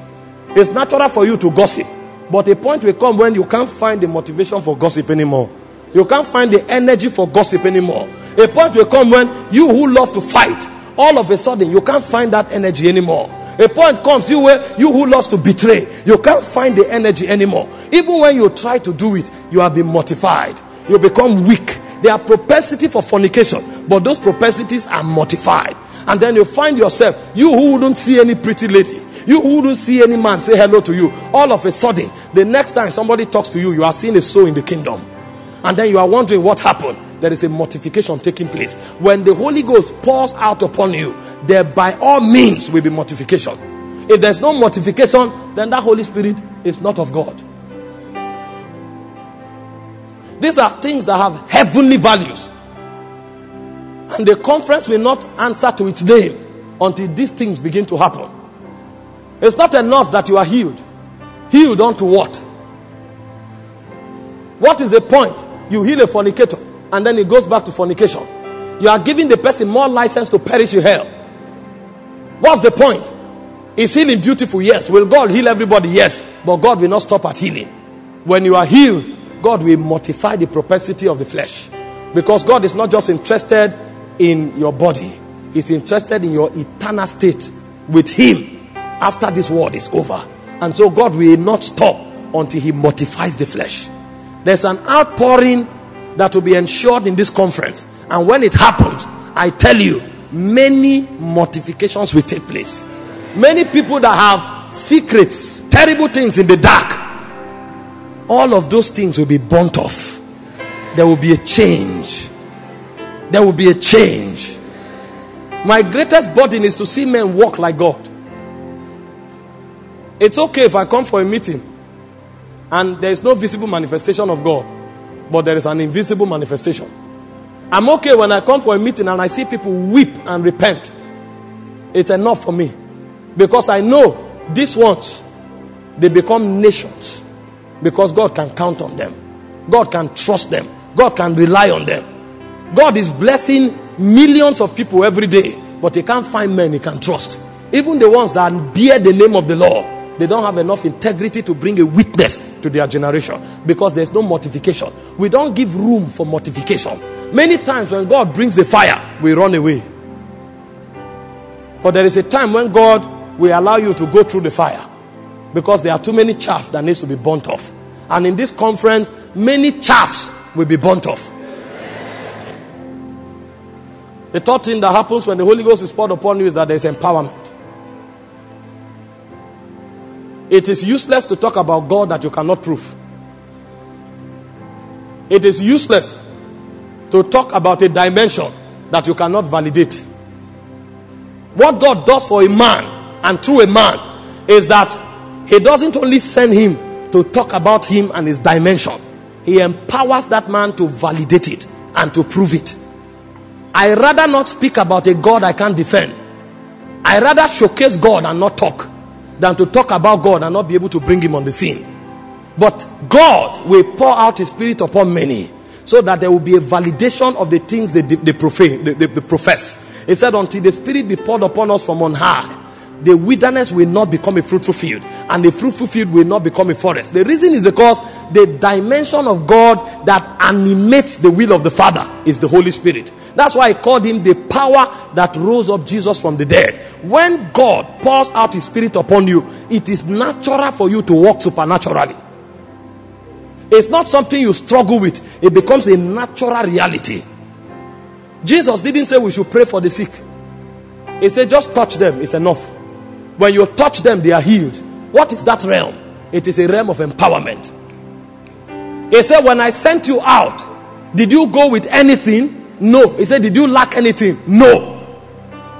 It's natural for you to gossip, but a point will come when you can't find the motivation for gossip anymore. You can't find the energy for gossip anymore. A point will come when you who love to fight, all of a sudden you can't find that energy anymore. A point comes you where you who loves to betray, you can't find the energy anymore. Even when you try to do it, you have been mortified. You become weak. There are propensity for fornication, but those propensities are mortified. And then you find yourself, you who wouldn't see any pretty lady, you who wouldn't see any man say hello to you, all of a sudden, the next time somebody talks to you, you are seeing a soul in the kingdom. And then you are wondering what happened. There is a mortification taking place. When the Holy Ghost pours out upon you, there by all means will be mortification. If there's no mortification, then that Holy Spirit is not of God. These are things that have heavenly values. And the conference will not answer to its name until these things begin to happen. It's not enough that you are healed. Healed unto what? What is the point? You heal a fornicator and then he goes back to fornication. You are giving the person more license to perish in hell. What's the point? Is healing beautiful? Yes. Will God heal everybody? Yes. But God will not stop at healing. When you are healed, God will mortify the propensity of the flesh. Because God is not just interested in your body, He's interested in your eternal state with Him after this world is over. And so God will not stop until He mortifies the flesh. There's an outpouring that will be ensured in this conference. And when it happens, I tell you, many mortifications will take place. Many people that have secrets, terrible things in the dark, all of those things will be burnt off. There will be a change. There will be a change. My greatest burden is to see men walk like God. It's okay if I come for a meeting and there is no visible manifestation of God, but there is an invisible manifestation. I'm okay when I come for a meeting and I see people weep and repent. It's enough for me because I know these ones they become nations because God can count on them. God can trust them. God can rely on them. God is blessing millions of people every day, but he can't find men he can trust. Even the ones that bear the name of the Lord, they don't have enough integrity to bring a witness to their generation because there's no mortification. We don't give room for mortification. Many times when God brings the fire, we run away. But there is a time when God will allow you to go through the fire because there are too many chaff that needs to be burnt off. And in this conference, many chaffs will be burnt off. The third thing that happens when the Holy Ghost is poured upon you is that there is empowerment. It is useless to talk about God that you cannot prove. It is useless to talk about a dimension that you cannot validate. What God does for a man and through a man is that He doesn't only send him to talk about him and his dimension, He empowers that man to validate it and to prove it. I rather not speak about a God I can't defend. I rather showcase God and not talk than to talk about God and not be able to bring him on the scene. But God will pour out his spirit upon many so that there will be a validation of the things they, they, profane, they, they, they profess. He said, Until the spirit be poured upon us from on high, the wilderness will not become a fruitful field, and the fruitful field will not become a forest. The reason is because the dimension of God that animates the will of the Father is the Holy Spirit. That's why I called him the power that rose up Jesus from the dead. When God pours out his spirit upon you, it is natural for you to walk supernaturally. It's not something you struggle with, it becomes a natural reality. Jesus didn't say we should pray for the sick, He said, just touch them, it's enough. When you touch them, they are healed. What is that realm? It is a realm of empowerment. He said, When I sent you out, did you go with anything? No. He said, Did you lack anything? No.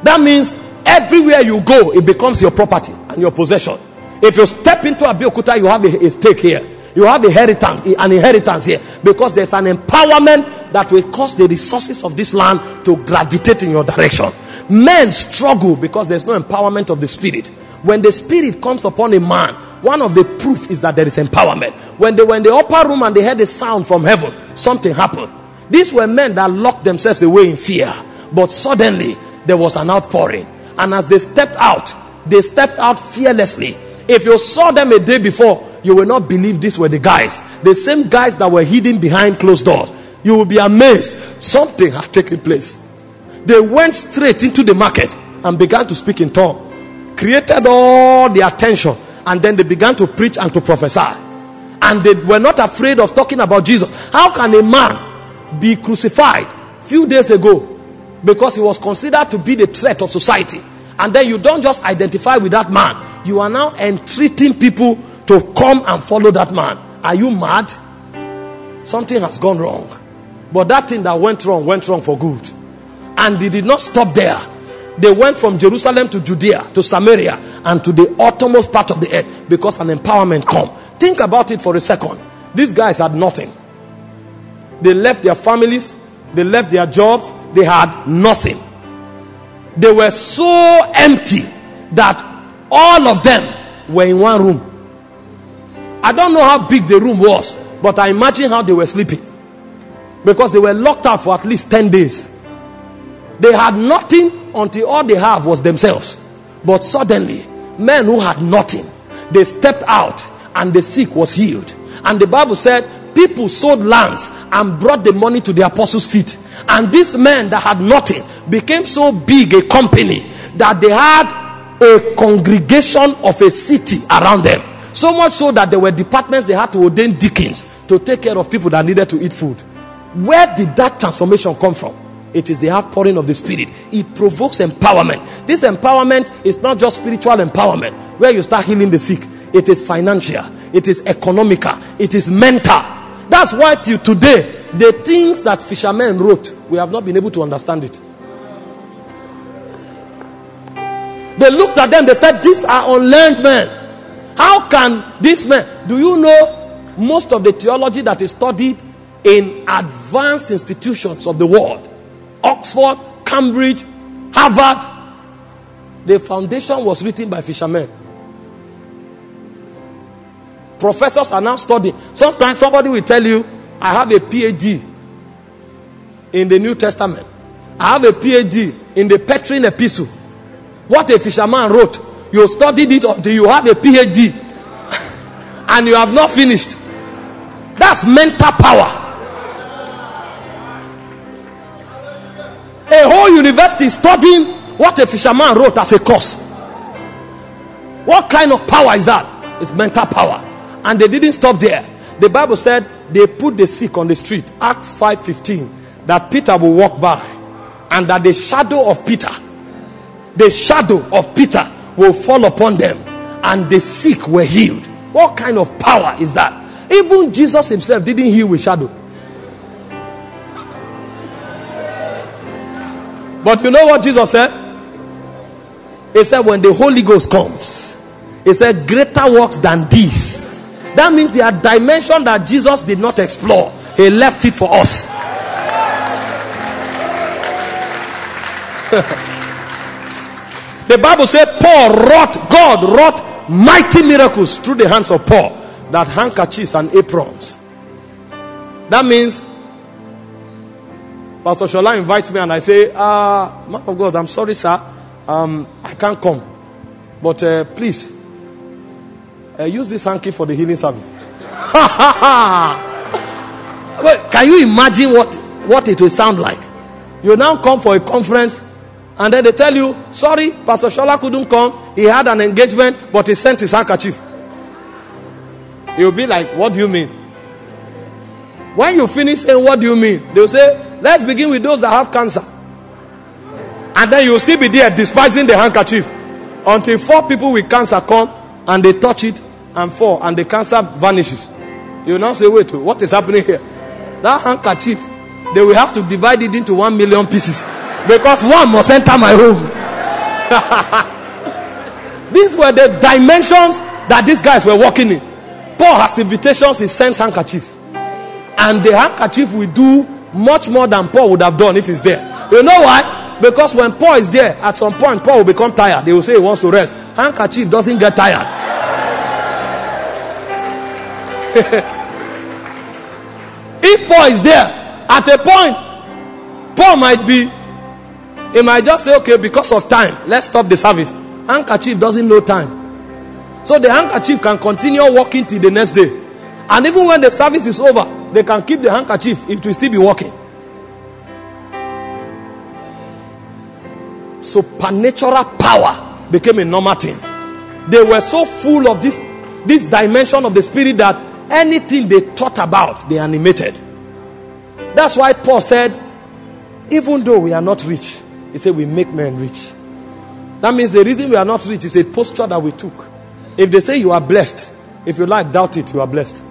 That means everywhere you go, it becomes your property and your possession. If you step into Abeokuta, you have a, a stake here. You have inheritance, an inheritance here because there's an empowerment that will cause the resources of this land to gravitate in your direction. Men struggle because there's no empowerment of the spirit. When the spirit comes upon a man, one of the proof is that there is empowerment. When they were in the upper room and they heard a sound from heaven, something happened. These were men that locked themselves away in fear, but suddenly there was an outpouring. And as they stepped out, they stepped out fearlessly. If you saw them a day before, you will not believe these were the guys. The same guys that were hidden behind closed doors. You will be amazed. Something had taken place. They went straight into the market and began to speak in tongue. Created all the attention. And then they began to preach and to prophesy. And they were not afraid of talking about Jesus. How can a man be crucified few days ago because he was considered to be the threat of society? And then you don't just identify with that man. You are now entreating people to come and follow that man. Are you mad? Something has gone wrong. But that thing that went wrong went wrong for good. And they did not stop there. They went from Jerusalem to Judea to Samaria and to the uttermost part of the earth because an empowerment come. Think about it for a second. These guys had nothing. They left their families, they left their jobs, they had nothing. They were so empty that all of them were in one room. I don't know how big the room was, but I imagine how they were sleeping. Because they were locked out for at least 10 days. They had nothing until all they have was themselves. But suddenly, men who had nothing, they stepped out and the sick was healed. And the Bible said, people sold lands and brought the money to the apostles' feet. And these men that had nothing became so big a company that they had a congregation of a city around them. So much so that there were departments they had to ordain deacons to take care of people that needed to eat food. Where did that transformation come from? It is the outpouring of the Spirit. It provokes empowerment. This empowerment is not just spiritual empowerment where you start healing the sick, it is financial, it is economical, it is mental. That's why today, the things that fishermen wrote, we have not been able to understand it. They looked at them, they said, These are unlearned men. How can this man? Do you know most of the theology that is studied in advanced institutions of the world? Oxford, Cambridge, Harvard. The foundation was written by fishermen. Professors are now studying. Sometimes somebody will tell you, I have a PhD in the New Testament. I have a PhD in the Petrine epistle. What a fisherman wrote you studied it until you have a PhD [laughs] and you have not finished. That's mental power. A whole university studying what a fisherman wrote as a course. What kind of power is that? It's mental power. And they didn't stop there. The Bible said they put the sick on the street. Acts 5:15 that Peter will walk by and that the shadow of Peter the shadow of Peter will fall upon them and the sick were healed. What kind of power is that? Even Jesus himself didn't heal with shadow. But you know what Jesus said? He said, when the Holy Ghost comes, he said, greater works than these. That means there are dimensions that Jesus did not explore. He left it for us. [laughs] the Bible said Paul wrought, God wrought mighty miracles through the hands of Paul. That handkerchiefs and aprons. That means Pastor Shola invites me and I say, uh, man of God, I'm sorry, sir. Um, I can't come. But uh, please, uh, use this hanky for the healing service. [laughs] well, can you imagine what, what it will sound like? You now come for a conference and then they tell you, sorry, Pastor Shola couldn't come. He had an engagement, but he sent his handkerchief. You'll be like, what do you mean? When you finish saying, what do you mean? They'll say, let's begin with those that have cancer. And then you'll still be there despising the handkerchief until four people with cancer come and they touch it and fall and the cancer vanishes. You now say, wait, what is happening here? That handkerchief, they will have to divide it into one million pieces because one must enter my home. [laughs] These were the dimensions that these guys were walking in. Paul has invitations, he sends handkerchief. And the handkerchief will do much more than Paul would have done if he's there. You know why? Because when Paul is there, at some point, Paul will become tired. They will say he wants to rest. Handkerchief doesn't get tired. [laughs] if Paul is there, at a point, Paul might be he might just say, okay, because of time, let's stop the service. Handkerchief doesn't know time. So the handkerchief can continue working till the next day. And even when the service is over, they can keep the handkerchief, it will still be working. Supernatural power became a normal thing. They were so full of this, this dimension of the spirit that anything they thought about, they animated. That's why Paul said, even though we are not rich, he said, We make men rich. That means the reason we are not rich is a posture that we took. If they say you are blessed, if you like, doubt it, you are blessed.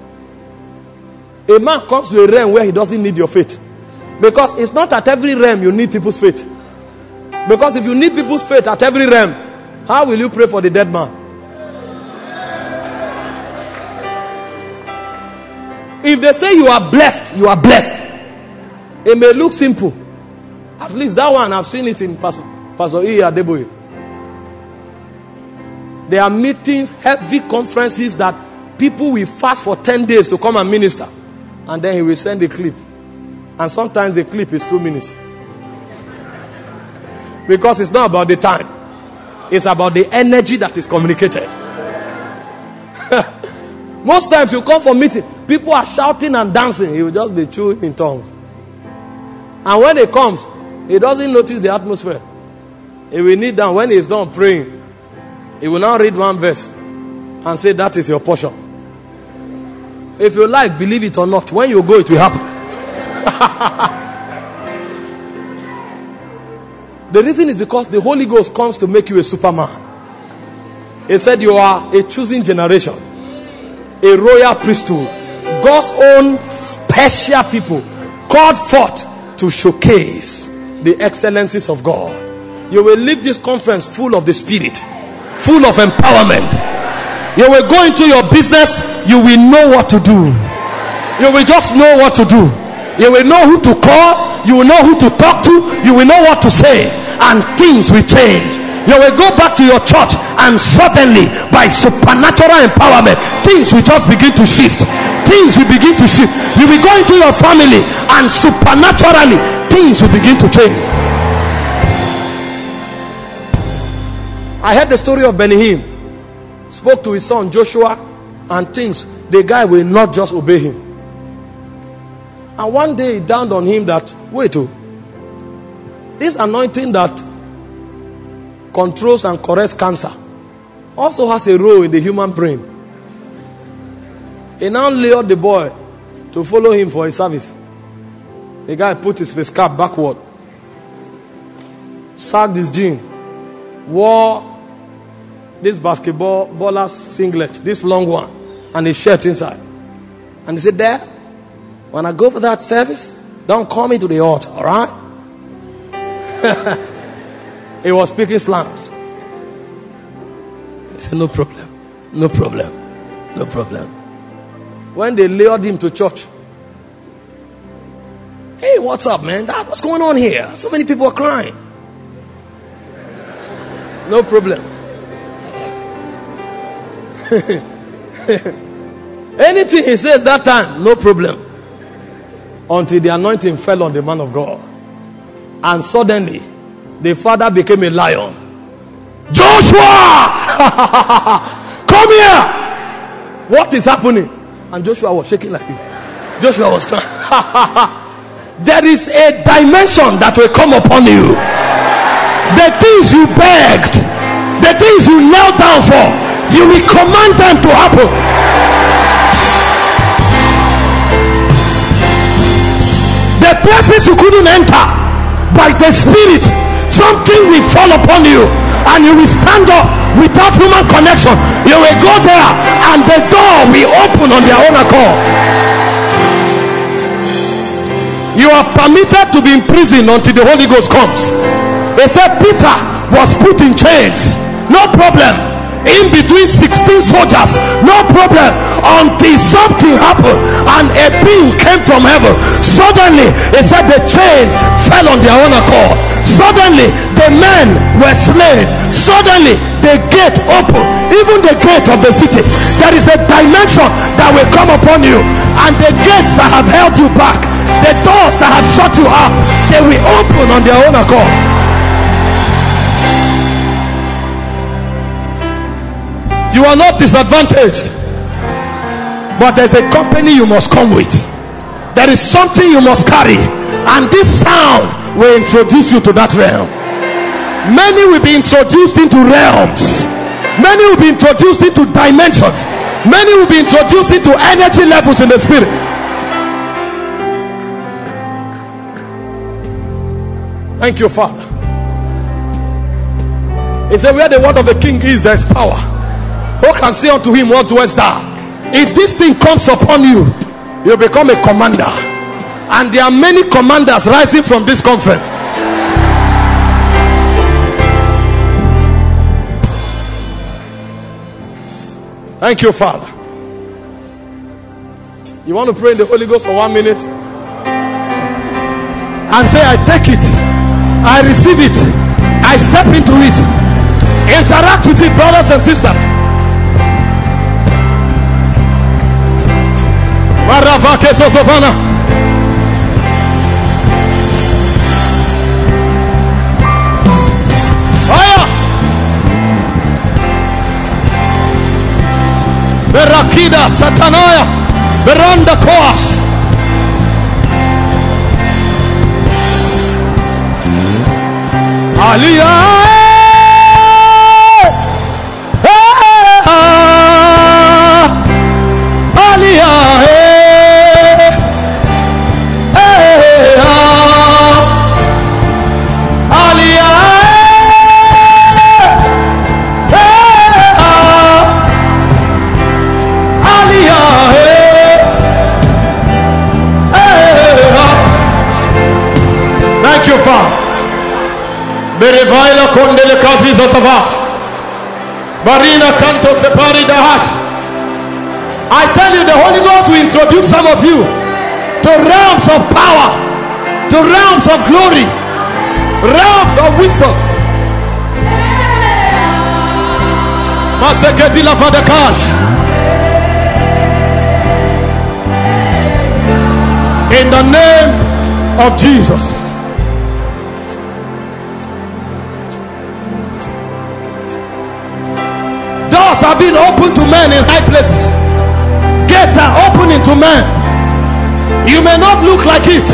A man comes to a realm where he doesn't need your faith. Because it's not at every realm you need people's faith. Because if you need people's faith at every realm, how will you pray for the dead man? If they say you are blessed, you are blessed. It may look simple. At least that one, I've seen it in Pastor, E. Adeboye. There are meetings, heavy conferences that people will fast for 10 days to come and minister. And then he will send a clip. And sometimes the clip is two minutes. Because it's not about the time, it's about the energy that is communicated. [laughs] Most times you come for meeting, people are shouting and dancing. He will just be chewing in tongues. And when he comes, he doesn't notice the atmosphere. He will kneel down. When he's done praying, he will now read one verse and say, That is your portion. If you like, believe it or not, when you go, it will happen. [laughs] the reason is because the Holy Ghost comes to make you a superman. He said, You are a choosing generation, a royal priesthood, God's own special people, called forth to showcase the excellencies of God. You will leave this conference full of the Spirit, full of empowerment. You will go into your business, you will know what to do. You will just know what to do. You will know who to call, you will know who to talk to, you will know what to say, and things will change. You will go back to your church, and suddenly, by supernatural empowerment, things will just begin to shift. Things will begin to shift. You will go into your family, and supernaturally, things will begin to change. I heard the story of Benny Spoke to his son Joshua, and things. The guy will not just obey him. And one day it dawned on him that, wait, oh, this anointing that controls and corrects cancer also has a role in the human brain. He now lured the boy to follow him for his service. The guy put his face cap backward, sagged his jean, wore this basketball baller's singlet, this long one, and his shirt inside. And he said, There, when I go for that service, don't call me to the altar, all right? [laughs] he was speaking slams. He said, No problem. No problem. No problem. When they lured him to church, hey, what's up, man? Dad, what's going on here? So many people are crying. [laughs] No problem. [laughs] Anything he says that time, no problem. Until the anointing fell on the man of God. And suddenly, the father became a lion. Joshua! [laughs] Come here! What is happening? And Joshua was shaking like this. Joshua was crying. [laughs] there is a dimension that will come upon you. The things you begged, the things you knelt down for, you will command them to happen. The places you couldn't enter by the Spirit, something will fall upon you and you will stand up without human connection. You will go there and the door will open on their own accord. You are permitted to be in prison until the Holy Ghost comes. They said Peter was put in chains. No problem. In between 16 soldiers, no problem. Until something happened and a being came from heaven. Suddenly, they said the chains fell on their own accord. Suddenly, the men were slain. Suddenly, the gate opened. Even the gate of the city. There is a dimension that will come upon you. And the gates that have held you back, the doors that have shut you up, they will open on their own accord. You are not disadvantaged. But there's a company you must come with. There is something you must carry. And this sound will introduce you to that realm. Many will be introduced into realms. Many will be introduced into dimensions. Many will be introduced into energy levels in the spirit. Thank you, Father. He said, Where the word of the king is, there's power. Who can say unto him, What doest thou? If this thing comes upon you, you become a commander. And there are many commanders rising from this conference. Thank you, Father. You want to pray in the Holy Ghost for one minute? And say, I take it, I receive it, I step into it. Interact with it, brothers and sisters. Maravake Sosovana. Fire! Berakida Satanaya. Beranda Koas. Aliyah. Kondele kazi zasavat. Barina kanto separi dahash. I tell you, the Holy Ghost will introduce some of you to realms of power, to realms of glory, realms of wisdom. Maseketi la fadakash. In the name of Jesus. Doors are being opened to men in high places. Gates are opening to men. You may not look like it,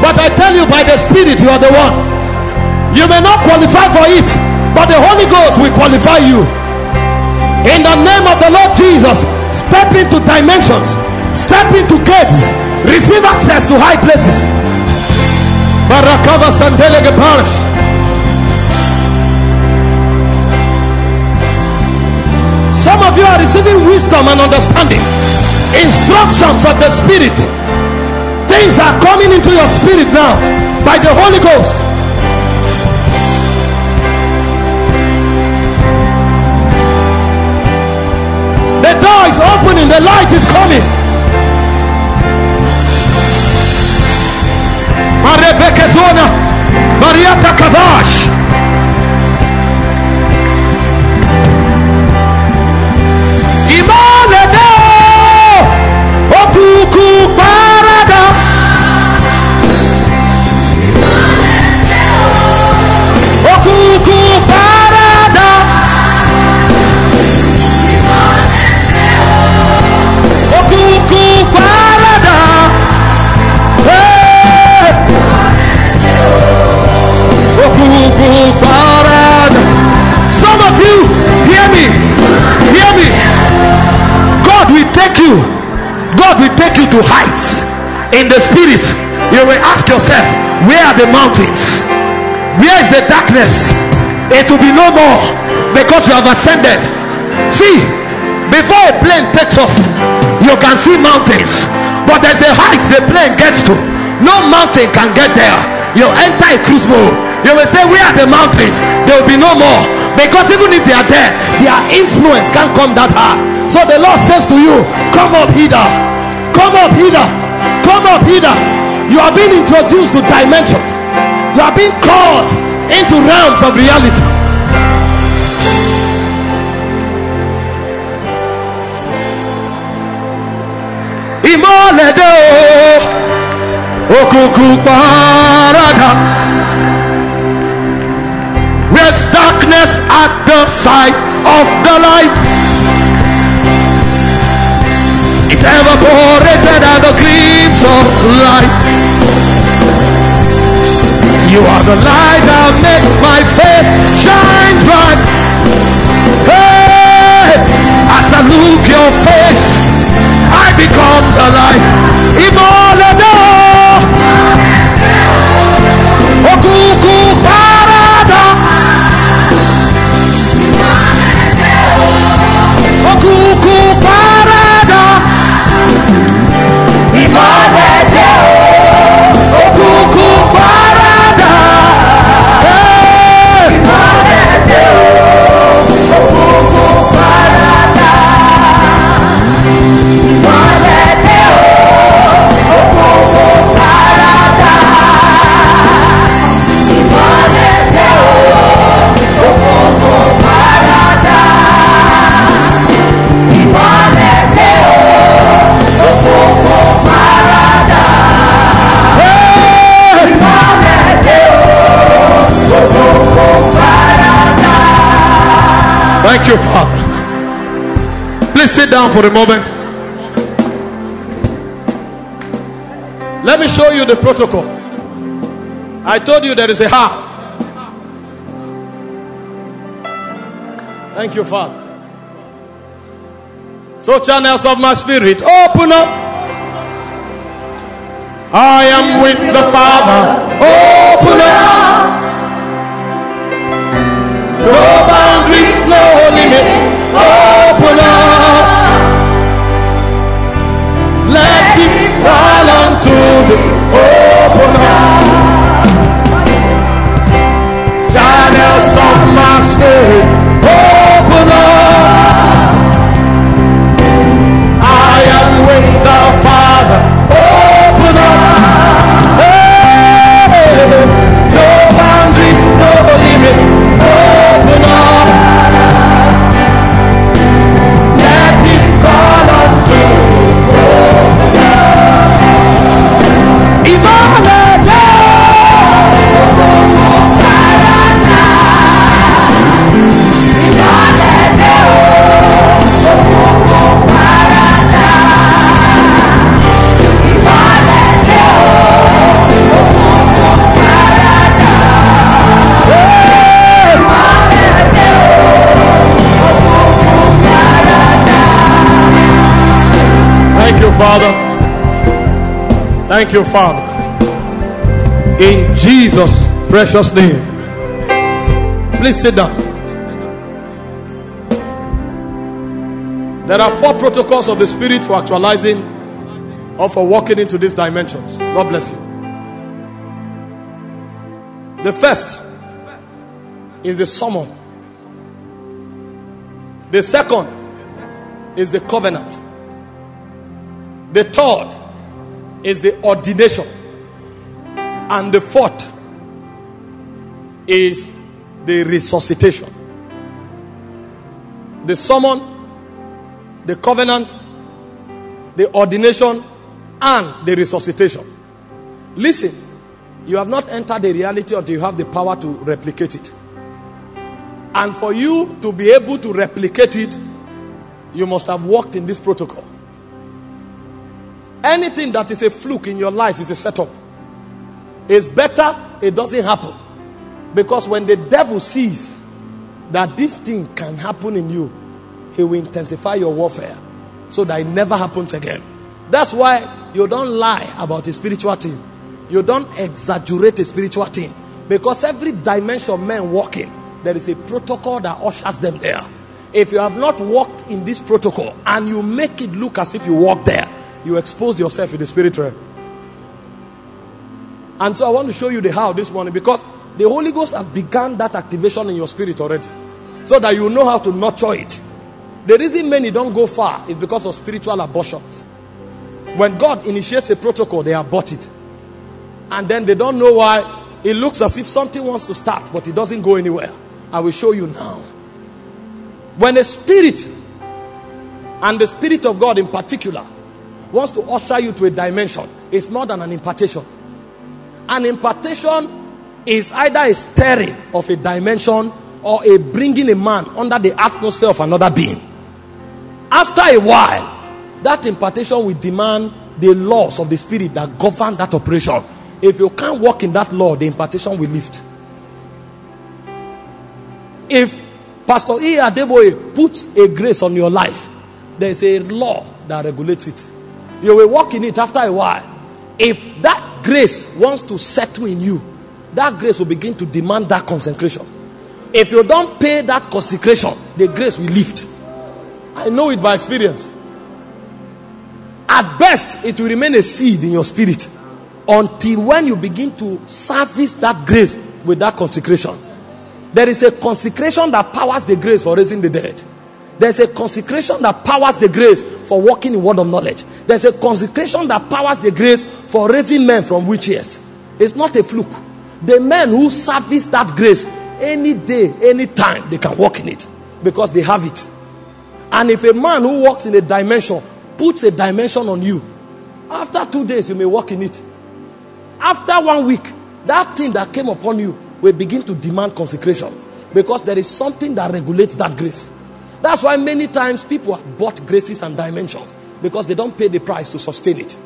but I tell you by the Spirit, you are the one. You may not qualify for it, but the Holy Ghost will qualify you. In the name of the Lord Jesus, step into dimensions, step into gates, receive access to high places. Barakava Sandelige Parish. Some of you are receiving wisdom and understanding, instructions of the Spirit. Things are coming into your spirit now by the Holy Ghost. The door is opening, the light is coming. Marebekezona, Mariata. Okuku take you to heights in the spirit. You will ask yourself, where are the mountains? Where is the darkness? It will be no more because you have ascended. See, before a plane takes off, you can see mountains, but there's a height the plane gets to. No mountain can get there. You enter a cruise mode. You will say, Where are the mountains? There will be no more because even if they are there, their influence can't come that high. So the Lord says to you, Come up hither, come up hither, come up hither. You are being introduced to dimensions, you are being called into realms of reality. Ìmọ̀lẹ̀ dé o, òkùnkùn. There's darkness at the side of the light. Evaporated at the gleams of light. You are the light that makes my face shine bright. Hey, as I look your face, I become the light. Imolado, okuku oh, Father. Thank you, Father. Please sit down for a moment. Let me show you the protocol. I told you there is a how. Thank you, Father. So, channels of my spirit, open up. I am with the Father. Open up. No boundaries, no limits. Open Thank you, Father. In Jesus' precious name. Please sit down. There are four protocols of the Spirit for actualizing or for walking into these dimensions. God bless you. The first is the summon. The second is the covenant. The third is the ordination. And the fourth is the resuscitation. The summon, the covenant, the ordination, and the resuscitation. Listen, you have not entered the reality until you have the power to replicate it. And for you to be able to replicate it, you must have walked in this protocol. Anything that is a fluke in your life is a setup. It's better it doesn't happen. Because when the devil sees that this thing can happen in you, he will intensify your warfare so that it never happens again. That's why you don't lie about a spiritual thing. You don't exaggerate a spiritual thing. Because every dimension men walk in, there is a protocol that ushers them there. If you have not walked in this protocol and you make it look as if you walk there, you expose yourself in the spirit realm. And so I want to show you the how this morning because the Holy Ghost has begun that activation in your spirit already. So that you know how to nurture it. The reason many don't go far is because of spiritual abortions. When God initiates a protocol, they abort it. And then they don't know why. It looks as if something wants to start, but it doesn't go anywhere. I will show you now. When a spirit, and the Spirit of God in particular, wants to usher you to a dimension, it's more than an impartation. An impartation is either a stirring of a dimension or a bringing a man under the atmosphere of another being. After a while, that impartation will demand the laws of the spirit that govern that operation. If you can't walk in that law, the impartation will lift. If Pastor E. Adeboye puts a grace on your life, there's a law that regulates it. You will walk in it after a while. If that grace wants to settle in you, that grace will begin to demand that consecration. If you don't pay that consecration, the grace will lift. I know it by experience. At best, it will remain a seed in your spirit until when you begin to service that grace with that consecration. There is a consecration that powers the grace for raising the dead. There's a consecration that powers the grace for walking in word of knowledge. There's a consecration that powers the grace for raising men from witches. It's not a fluke. The men who service that grace any day, any time, they can walk in it because they have it. And if a man who walks in a dimension puts a dimension on you, after two days, you may walk in it. After one week, that thing that came upon you will begin to demand consecration because there is something that regulates that grace. That's why many times people have bought graces and dimensions because they don't pay the price to sustain it.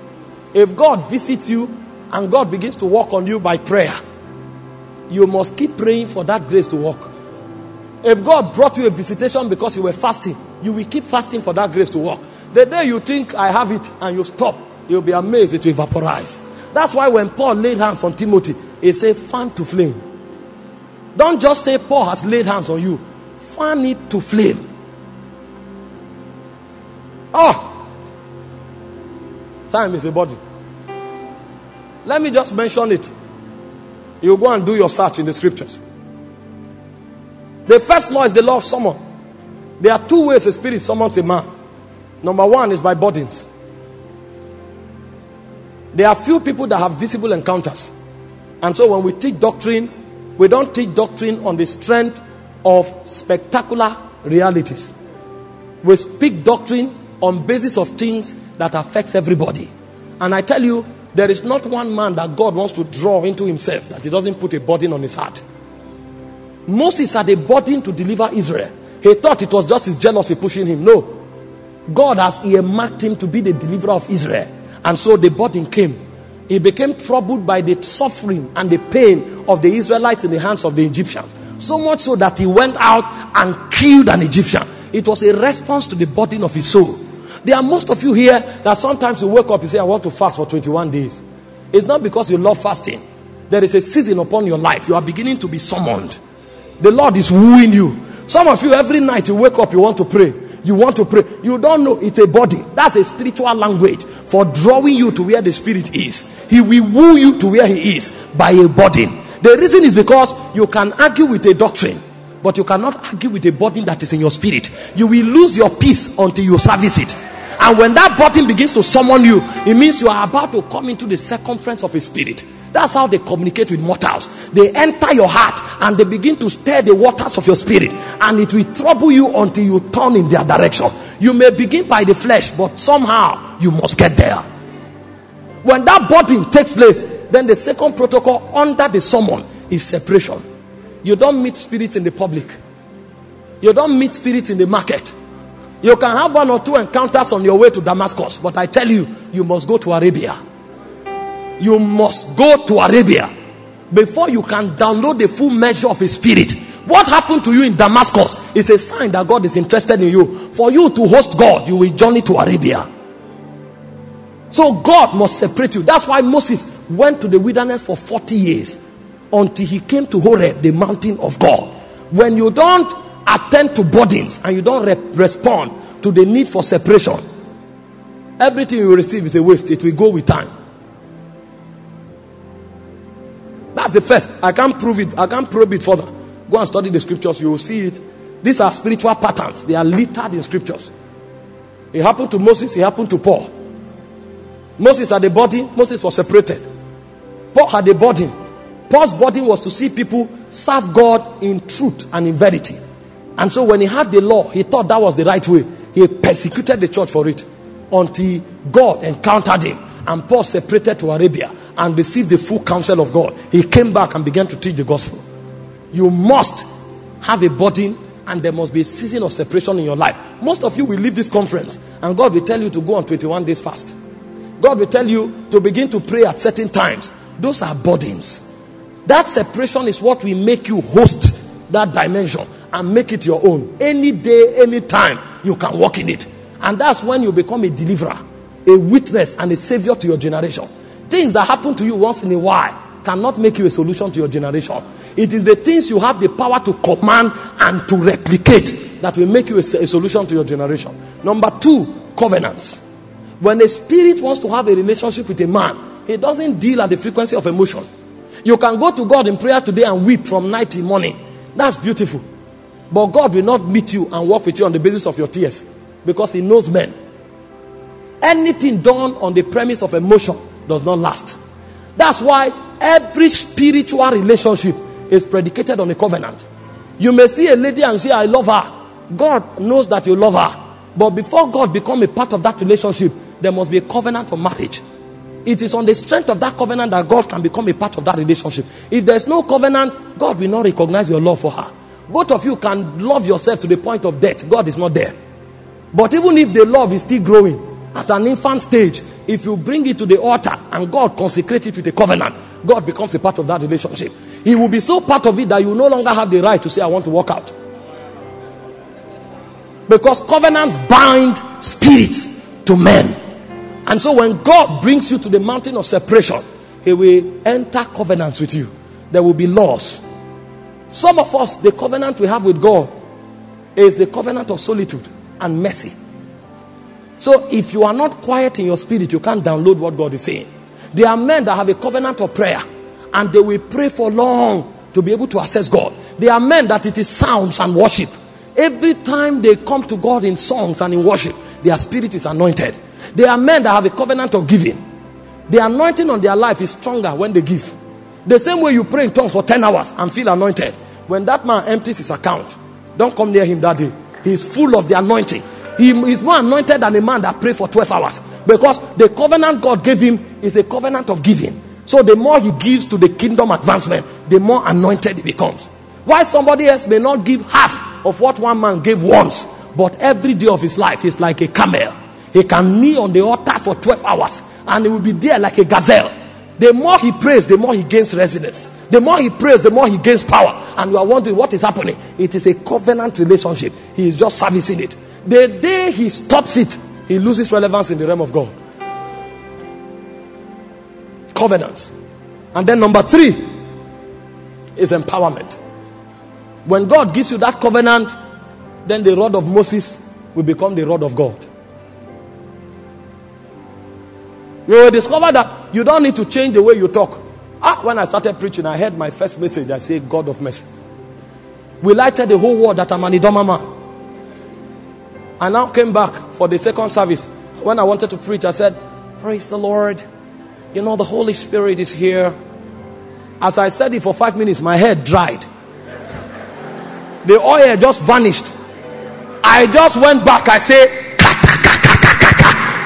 If God visits you and God begins to work on you by prayer, you must keep praying for that grace to work. If God brought you a visitation because you were fasting, you will keep fasting for that grace to work. The day you think I have it and you stop, you'll be amazed it will vaporize. That's why when Paul laid hands on Timothy, he said, fan to flame. Don't just say Paul has laid hands on you, fan it to flame. Oh, time is a body. Let me just mention it. You go and do your search in the scriptures. The first law is the law of summon. There are two ways a spirit summons a man. Number one is by burdens. There are few people that have visible encounters. And so when we teach doctrine, we don't teach doctrine on the strength of spectacular realities. We speak doctrine on basis of things that affects everybody. And I tell you, there is not one man that God wants to draw into himself that he doesn't put a burden on his heart. Moses had a burden to deliver Israel. He thought it was just his jealousy pushing him. No. God has earmarked him to be the deliverer of Israel. And so the burden came. He became troubled by the suffering and the pain of the Israelites in the hands of the Egyptians. So much so that he went out and killed an Egyptian. It was a response to the burden of his soul. There are most of you here that sometimes you wake up and say, I want to fast for 21 days. It's not because you love fasting. There is a season upon your life. You are beginning to be summoned. The Lord is wooing you. Some of you, every night you wake up, you want to pray. You want to pray. You don't know it's a body. That's a spiritual language for drawing you to where the Spirit is. He will woo you to where He is by a body. The reason is because you can argue with a doctrine, But you cannot argue with a burden that is in your spirit. You will lose your peace until you service it. And when that burden begins to summon you, it means you are about to come into the circumference of a spirit. That's how they communicate with mortals. They enter your heart and they begin to stir the waters of your spirit, and it will trouble you until you turn in their direction. You may begin by the flesh, but somehow you must get there. When that burden takes place, then the second protocol under the summon is separation. You don't meet spirits in the public, you don't meet spirits in the market. You can have one or two encounters on your way to Damascus, but I tell you, you must go to Arabia. You must go to Arabia before you can download the full measure of His Spirit. What happened to you in Damascus is a sign that God is interested in you. For you to host God, you will journey to Arabia. So God must separate you. That's why Moses went to the wilderness for 40 years until he came to Horeb, the mountain of God. When you don't attend to burdens and you don't re- respond to the need for separation, everything you receive is a waste. It will go with time. That's the first. I can't prove it. I can't probe it further. Go and study the scriptures. You will see it. These are spiritual patterns. They are littered in scriptures. It happened to Moses. It happened to Paul. Moses had a body. Moses was separated. Paul had a body. Paul's body was to see people serve God in truth and in verity. And so when he had the law, he thought that was the right way. He persecuted the church for it until God encountered him. And Paul separated to Arabia and received the full counsel of God. He came back and began to teach the gospel. You must have a burden and there must be a season of separation in your life. Most of you will leave this conference and God will tell you to go on 21 days fast. God will tell you to begin to pray at certain times. Those are burdens. That separation is what will make you host that dimension and make it your own. Any day, any time, you can walk in it. And that's when you become a deliverer, a witness, and a savior to your generation. Things that happen to you once in a while cannot make you a solution to your generation. It is the things you have the power to command and to replicate that will make you a, a solution to your generation. Number two, covenants. When a spirit wants to have a relationship with a man, he doesn't deal at the frequency of emotion. You can go to God in prayer today and weep from night till morning. That's beautiful. But God will not meet you and walk with you on the basis of your tears because He knows men. Anything done on the premise of emotion does not last. That's why every spiritual relationship is predicated on a covenant. You may see a lady and say, I love her. God knows that you love her. But before God become a part of that relationship, there must be a covenant of marriage. It is on the strength of that covenant that God can become a part of that relationship. If there's no covenant, God will not recognize your love for her. Both of you can love yourself to the point of death. God is not there. But even if the love is still growing at an infant stage, if you bring it to the altar and God consecrates it with a covenant, God becomes a part of that relationship. He will be so part of it that you no longer have the right to say, I want to walk out. Because covenants bind spirits to men. And so when God brings you to the mountain of separation, He will enter covenants with you. There will be laws. Some of us, the covenant we have with God is the covenant of solitude and mercy. So if you are not quiet in your spirit, you can't download what God is saying. There are men that have a covenant of prayer and they will pray for long to be able to access God. There are men that it is sounds and worship. Every time they come to God in songs and in worship, their spirit is anointed. There are men that have a covenant of giving. The anointing on their life is stronger when they give. The same way you pray in tongues for 10 hours and feel anointed. When that man empties his account, don't come near him that day. He is full of the anointing. He is more anointed than a man that prayed for 12 hours. Because the covenant God gave him is a covenant of giving. So the more he gives to the kingdom advancement, the more anointed he becomes. Why somebody else may not give half of what one man gave once, but every day of his life is like a camel. He can kneel on the altar for 12 hours and he will be there like a gazelle. The more he prays, the more he gains residence. The more he prays, the more he gains power. And you are wondering what is happening. It is a covenant relationship. He is just servicing it. The day he stops it, he loses relevance in the realm of God. Covenants. And then number three is empowerment. When God gives you that covenant, then the rod of Moses will become the rod of God. You will discover that you don't need to change the way you talk. Ah, when I started preaching, I heard my first message. I say, God of mercy. We lighted the whole world that I'm an Idoma man. I now came back for the second service. When I wanted to preach, I said, Praise the Lord. You know, the Holy Spirit is here. As I said it for five minutes, my head dried. The oil just vanished. I just went back. I say,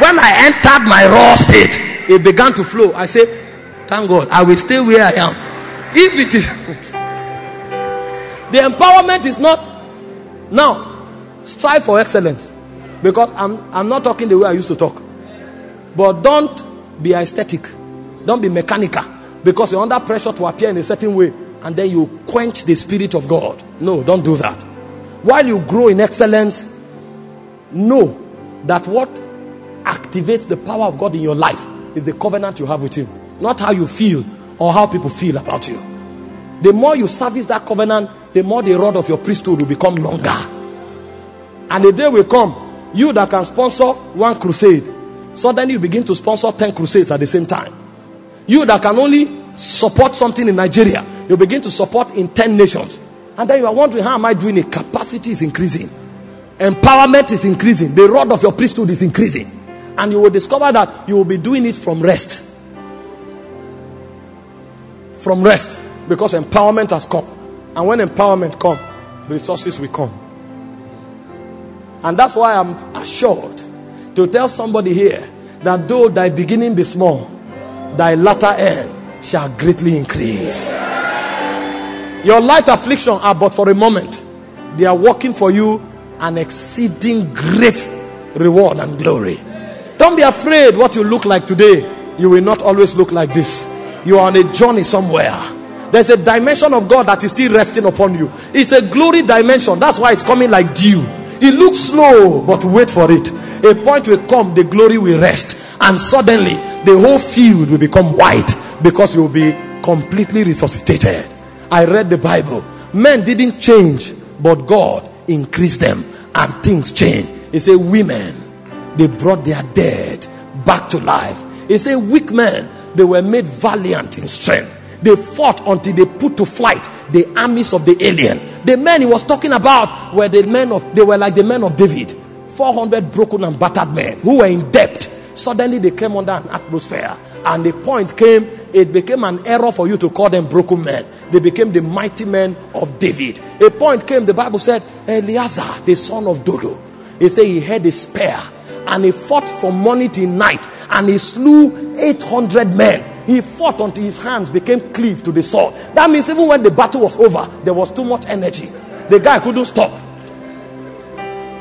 when I entered my raw state, it began to flow. I said, Thank God, I will stay where I am. If it is [laughs] the empowerment is not now strive for excellence because I'm I'm not talking the way I used to talk. But don't be aesthetic, don't be mechanical because you're under pressure to appear in a certain way and then you quench the spirit of God. No, don't do that. While you grow in excellence, know that what activates the power of God in your life is the covenant you have with Him, not how you feel or how people feel about you. The more you service that covenant, the more the rod of your priesthood will become longer. And the day will come, you that can sponsor one crusade, suddenly you begin to sponsor 10 crusades at the same time. You that can only support something in Nigeria, you begin to support in 10 nations. And then you are wondering, how am I doing it? Capacity is increasing, empowerment is increasing, the rod of your priesthood is increasing. And you will discover that you will be doing it from rest. From rest. Because empowerment has come. And when empowerment comes, resources will come. And that's why I'm assured to tell somebody here that though thy beginning be small, thy latter end shall greatly increase. Your light affliction are but for a moment. They are working for you an exceeding great reward and glory. Don't be afraid what you look like today. You will not always look like this. You are on a journey somewhere. There's a dimension of God that is still resting upon you. It's a glory dimension. That's why it's coming like dew. It looks slow, but wait for it. A point will come, the glory will rest, and suddenly the whole field will become white because you will be completely resuscitated. I read the Bible. Men didn't change, but God increased them, and things changed. He said, Women they brought their dead back to life. He said, Weak men, they were made valiant in strength. They fought until they put to flight the armies of the alien. The men he was talking about were the men of they were like the men of David. 400 broken and battered men who were in debt. Suddenly they came under an atmosphere. And the point came, it became an error for you to call them broken men. They became the mighty men of David. A point came, the Bible said, Eleazar, the son of Dodo. He said he had a spear and he fought from morning till night and he slew 800 men. He fought until his hands became cleaved to the sword. That means even when the battle was over, there was too much energy. The guy couldn't stop.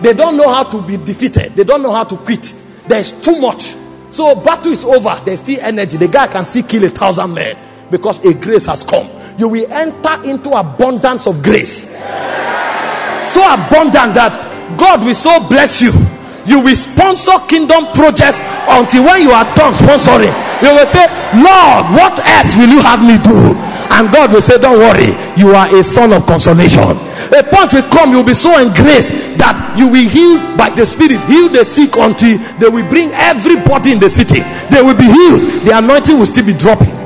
They don't know how to be defeated, they don't know how to quit. There's too much. So battle is over, there's still energy. The guy can still kill a thousand men because a grace has come. You will enter into abundance of grace. So abundant that God will so bless you you will sponsor kingdom projects until when you are done sponsoring, you will say, Lord, what else will you have me do? And God will say, Don't worry, you are a son of consolation. A point will come, you'll be so engraced that you will heal by the Spirit, heal the sick until they will bring everybody in the city. They will be healed, the anointing will still be dropping.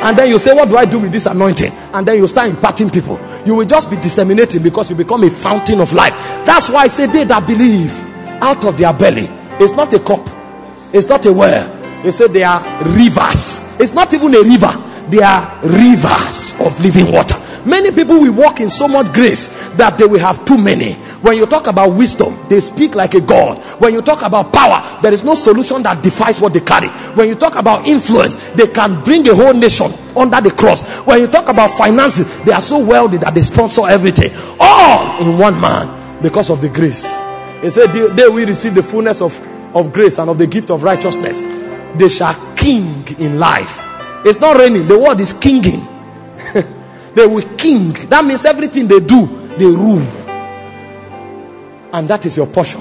And then you say, What do I do with this anointing? And then you start imparting people. You will just be disseminating because you become a fountain of life. That's why I say, They that believe out of their belly. It's not a cup, it's not a well. They say they are rivers. It's not even a river, they are rivers of living water. Many people will walk in so much grace that they will have too many. When you talk about wisdom, they speak like a god. When you talk about power, there is no solution that defies what they carry. When you talk about influence, they can bring a whole nation under the cross. When you talk about finances, they are so wealthy that they sponsor everything. All in one man because of the grace. He said, They will receive the fullness of, of grace and of the gift of righteousness. They shall king in life. It's not raining, the word is kinging. [laughs] they will king. That means everything they do, they rule. And that is your portion.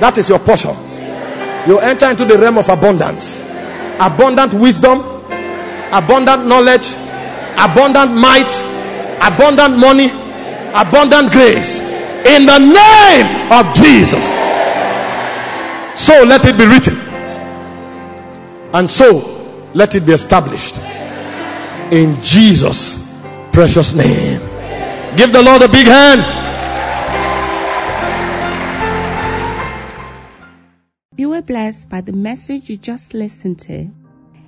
That is your portion. You enter into the realm of abundance, abundant wisdom, abundant knowledge, abundant might, abundant money, abundant grace in the name of Jesus. So let it be written. And so let it be established. In Jesus' precious name. Give the Lord a big hand. You were blessed by the message you just listened to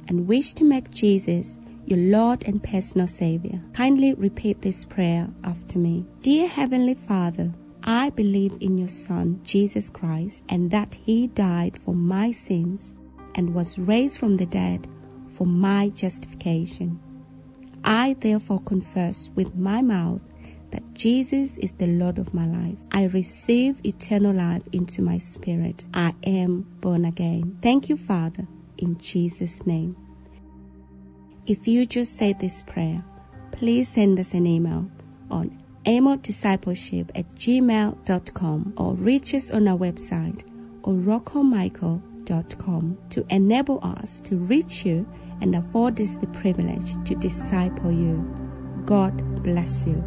and wish to make Jesus your Lord and personal Savior. Kindly repeat this prayer after me. Dear Heavenly Father, I believe in your Son, Jesus Christ, and that He died for my sins and was raised from the dead for my justification. I therefore confess with my mouth that Jesus is the Lord of my life. I receive eternal life into my spirit. I am born again. Thank you, Father, in Jesus' name. If you just said this prayer, please send us an email on amodiscipleship at gmail.com or reach us on our website or roccomichael.com to enable us to reach you and afford us the privilege to disciple you. God bless you.